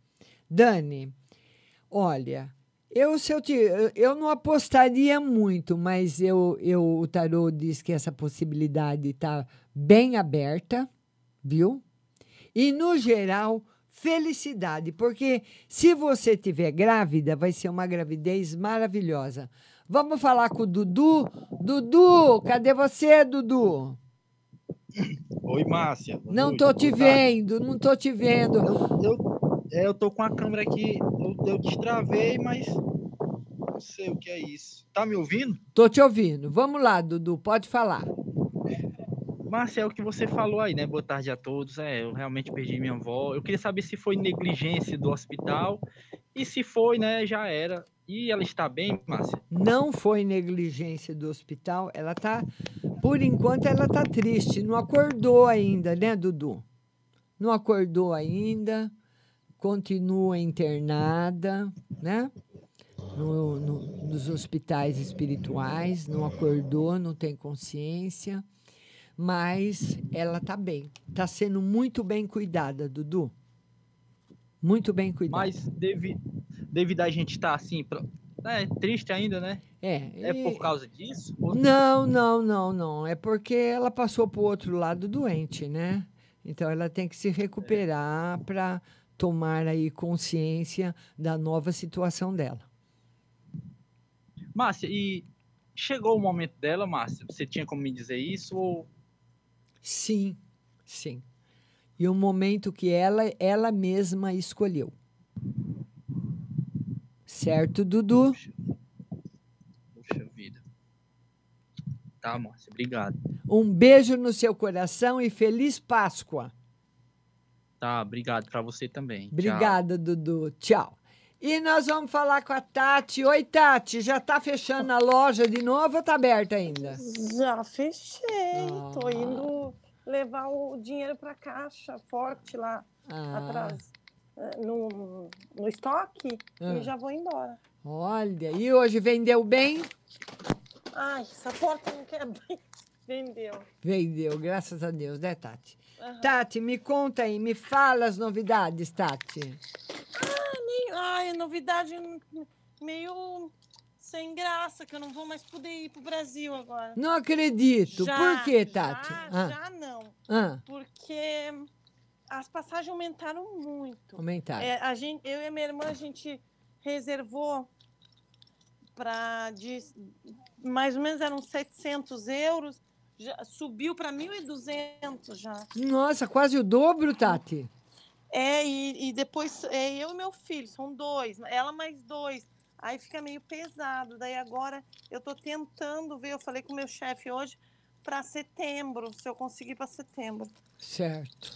Dani, olha, eu se eu te, eu não apostaria muito, mas eu, eu o tarô diz que essa possibilidade está bem aberta, viu? E no geral, felicidade, porque se você tiver grávida, vai ser uma gravidez maravilhosa. Vamos falar com o Dudu? Dudu, cadê você, Dudu? Oi, Márcia. Não tô te vendo, não tô te vendo. Eu, é, eu tô com a câmera aqui, eu, eu destravei, mas não sei o que é isso. Tá me ouvindo? Tô te ouvindo. Vamos lá, Dudu, pode falar. Márcia, é o que você falou aí, né? Boa tarde a todos. É, eu realmente perdi minha avó. Eu queria saber se foi negligência do hospital e se foi, né, já era. E ela está bem, Márcia? Não foi negligência do hospital, ela tá, por enquanto ela tá triste, não acordou ainda, né, Dudu? Não acordou ainda, continua internada, né? No- no- nos hospitais espirituais, não acordou, não tem consciência, mas ela tá bem, tá sendo muito bem cuidada, Dudu. Muito bem cuidada. Mas devido, devido a gente estar assim, pra- é, triste ainda, né? É. É por causa disso? Não, não, não, não. É porque ela passou para o outro lado doente, né? Então ela tem que se recuperar para tomar aí consciência da nova situação dela. Márcia, e chegou o momento dela, Márcia? Você tinha como me dizer isso? Ou Sim, sim. E o momento que ela, ela mesma escolheu. Certo, Dudu? Puxa vida. Tá, Márcia, obrigado. Um beijo no seu coração e feliz Páscoa. Tá, obrigado pra você também. Tchau. Obrigada, Dudu. Tchau. E nós vamos falar com a Tati. Oi, Tati, já tá fechando a loja de novo ou tá aberta ainda? Já fechei. Tô Ah. indo levar o dinheiro para caixa forte lá Ah. atrás eh, no, no estoque Ah. e já vou embora. Olha, e hoje vendeu bem? Ai, essa porta não quer [laughs] abrir. Vendeu. Vendeu, graças a Deus, né, Tati? Tati, me conta aí, me fala as novidades, Tati. Ah, nem, ai, novidade meio sem graça, que eu não vou mais poder ir pro Brasil agora. Não acredito. Já, Por quê, já, Tati? Ah. Já não. Ah. Porque as passagens aumentaram muito. Aumentaram. É, a gente, eu e a minha irmã, a gente reservou para mais ou menos eram 700 euros, já subiu para 1.200 já. Nossa, quase o dobro, Tati. É, e, e depois é eu e meu filho, são dois, ela mais dois. Aí fica meio pesado. Daí agora eu tô tentando ver, eu falei com o meu chefe hoje para setembro, se eu conseguir para setembro. Certo.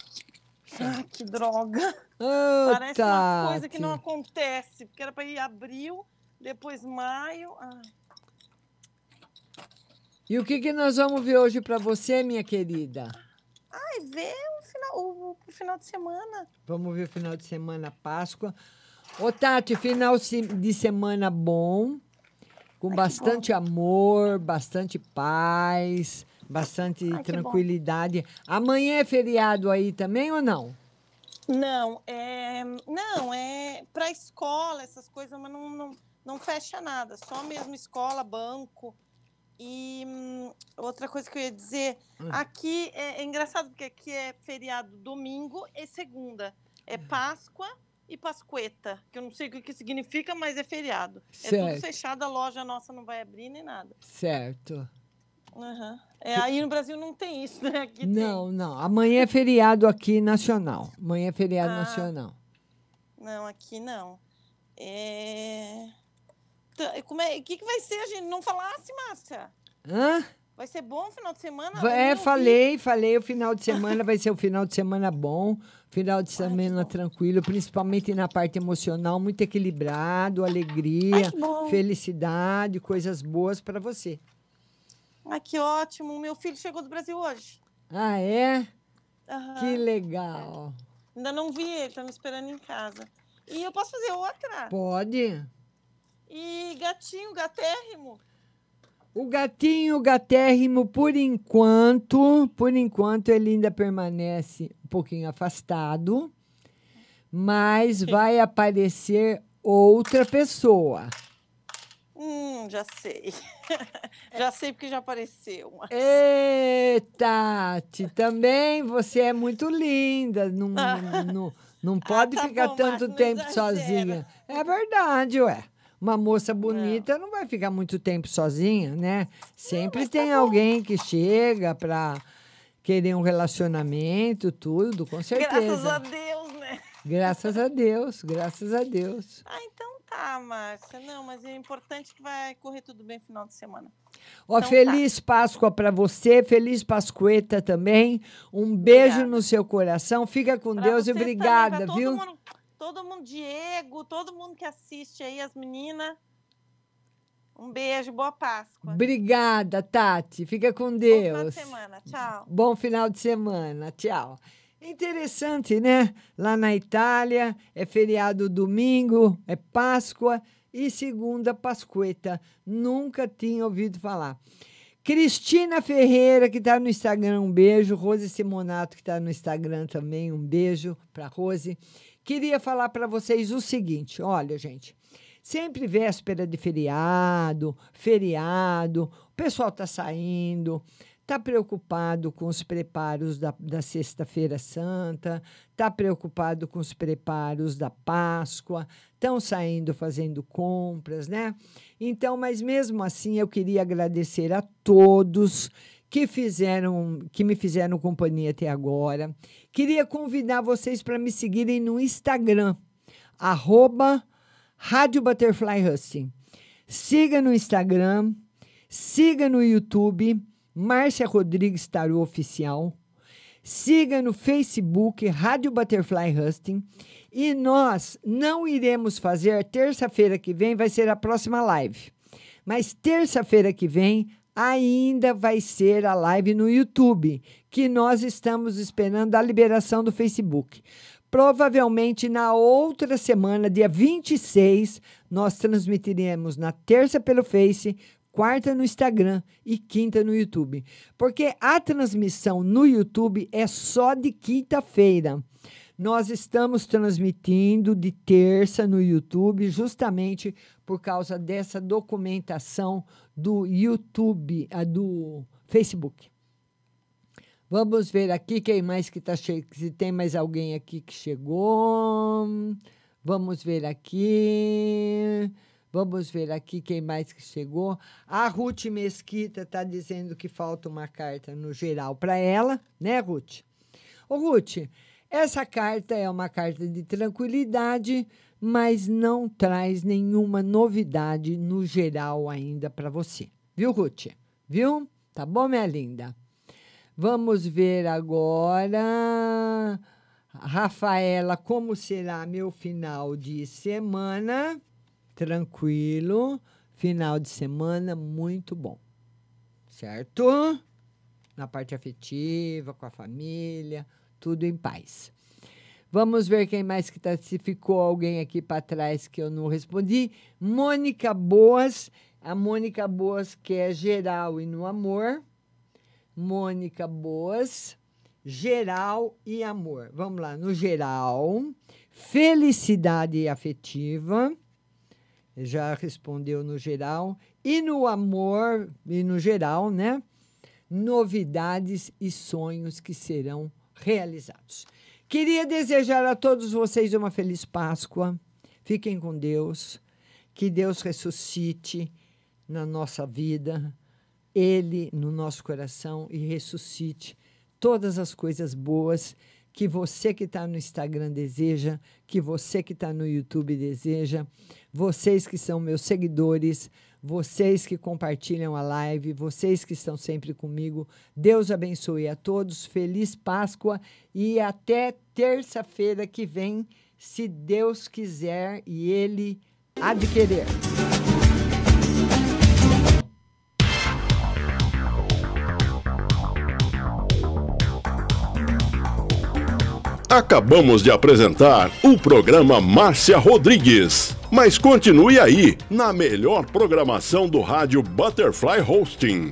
Ah, que droga. Ô, Parece uma coisa que Tati. não acontece, porque era para ir abril, depois maio. Ai, E o que, que nós vamos ver hoje para você, minha querida? ai vê o final, o, o final de semana. Vamos ver o final de semana, Páscoa. Ô, Tati, final de semana bom, com bastante amor, bastante paz, bastante Ai, bom. tranquilidade. Amanhã é feriado aí também ou não? Não, é, não, é para escola, essas coisas, mas não, não, não fecha nada, só mesmo escola, banco. E hum, outra coisa que eu ia dizer, Hum. aqui é, é engraçado porque aqui é feriado domingo e segunda. É Páscoa e Pascueta, que eu não sei o que, significa, mas é feriado. É Certo. tudo fechado, a loja nossa não vai abrir nem nada. Certo. Aham. É, aí no Brasil não tem isso, né? Aqui Não, não. Amanhã é feriado aqui nacional. Amanhã é feriado Ah. nacional. Não, aqui não. É... Como é... O que, que vai ser? A gente não falasse, Márcia? Hã? Vai ser bom o final de semana? É, falei, falei, o final de semana vai ser um final de semana bom, final de semana tranquilo, principalmente na parte emocional, muito equilibrado, alegria, bom. felicidade, coisas boas para você. Ai, que ótimo. Meu filho chegou do Brasil hoje. Ah, é? Aham. Que legal. Ainda não vi ele, tá me esperando em casa. E eu posso fazer outra? Pode? E gatinho, gatérrimo. O gatinho gatérrimo, por enquanto, por enquanto, ele ainda permanece um pouquinho afastado, mas vai aparecer outra pessoa. Hum, já sei. [laughs] já sei porque já apareceu. uma. Ê, Tati, também você é muito linda. Não, [laughs] não, não, pode tá ficar bom, tanto tempo exagera. sozinha. É verdade, ué. Uma moça bonita não. vai ficar muito tempo sozinha, né? Sempre tá tem alguém que chega para querer um relacionamento, tudo, com certeza. Graças a Deus, né? Graças a Deus, graças a Deus. Ah, então tá, Márcia. Não, mas é importante que vai correr tudo bem no final de semana. Ó, Então tá. feliz Páscoa para você, feliz Pascueta também. Um beijo no seu coração. Fica com Pra Deus e também, obrigada, todo viu? Todo mundo, Diego, todo mundo que assiste aí, as meninas. Um beijo, boa Páscoa. Obrigada, Tati. Fica com Bom final de Deus. semana. Tchau. Bom final de semana. Tchau. Interessante, né? Lá na Itália é feriado domingo, é Páscoa e segunda Pascueta. Nunca tinha ouvido falar. Cristina Ferreira, que está no Instagram, um beijo. Rose Simonato, que está no Instagram também, um beijo para Rose. Queria falar para vocês o seguinte: olha, gente, sempre véspera de feriado, feriado, o pessoal está saindo, está preocupado com os preparos da, da Sexta-feira Santa, está preocupado com os preparos da Páscoa, estão saindo fazendo compras, né? Então, mas mesmo assim, eu queria agradecer a todos que fizeram, que me fizeram companhia até agora. Queria convidar vocês para me seguirem no Instagram, arroba Rádio Butterfly Husting. Siga no Instagram, siga no YouTube, Márcia Rodrigues Tarô Oficial. Siga no Facebook, Rádio Butterfly Husting. E nós não iremos fazer, terça-feira que vem vai ser a próxima live. Mas terça-feira que vem ainda vai ser a live no YouTube, que nós estamos esperando a liberação do Facebook. Provavelmente na outra semana, dia 26, nós transmitiremos na terça pelo Face, quarta no Instagram e quinta no YouTube. Porque a transmissão no YouTube é só de quinta-feira. Nós estamos transmitindo de terça no YouTube, justamente por causa dessa documentação do YouTube, do Facebook. Vamos ver aqui quem mais que está chegando. Se tem mais alguém aqui que chegou. Vamos ver aqui. Vamos ver aqui quem mais que chegou. A Ruth Mesquita está dizendo que falta uma carta no geral para ela, né, Ruth? Ô, Ruth, essa carta é uma carta de tranquilidade, mas não traz nenhuma novidade no geral ainda para você. Viu, Ruth? Viu? Tá bom, minha linda? Vamos ver agora. Rafaela, como será meu final de semana? Tranquilo. Final de semana muito bom. Certo? Na parte afetiva, com a família, tudo em paz. Vamos ver quem mais que tá, se ficou alguém aqui para trás que eu não respondi. Mônica Boas, a Mônica Boas que é geral e no amor. Mônica Boas, geral e amor. Vamos lá, no geral, felicidade afetiva. Já respondeu no geral. E no amor, e no geral, né? Novidades e sonhos que serão realizados. Queria desejar a todos vocês uma feliz Páscoa. Fiquem com Deus. Que Deus ressuscite na nossa vida, Ele no nosso coração e ressuscite todas as coisas boas que você que está no Instagram deseja, que você que está no YouTube deseja, vocês que são meus seguidores, vocês que compartilham a live, vocês que estão sempre comigo. Deus abençoe a todos. Feliz Páscoa e até terça-feira que vem, se Deus quiser e Ele querer. Acabamos de apresentar o programa Márcia Rodrigues. Mas continue aí, na melhor programação do rádio Butterfly Hosting.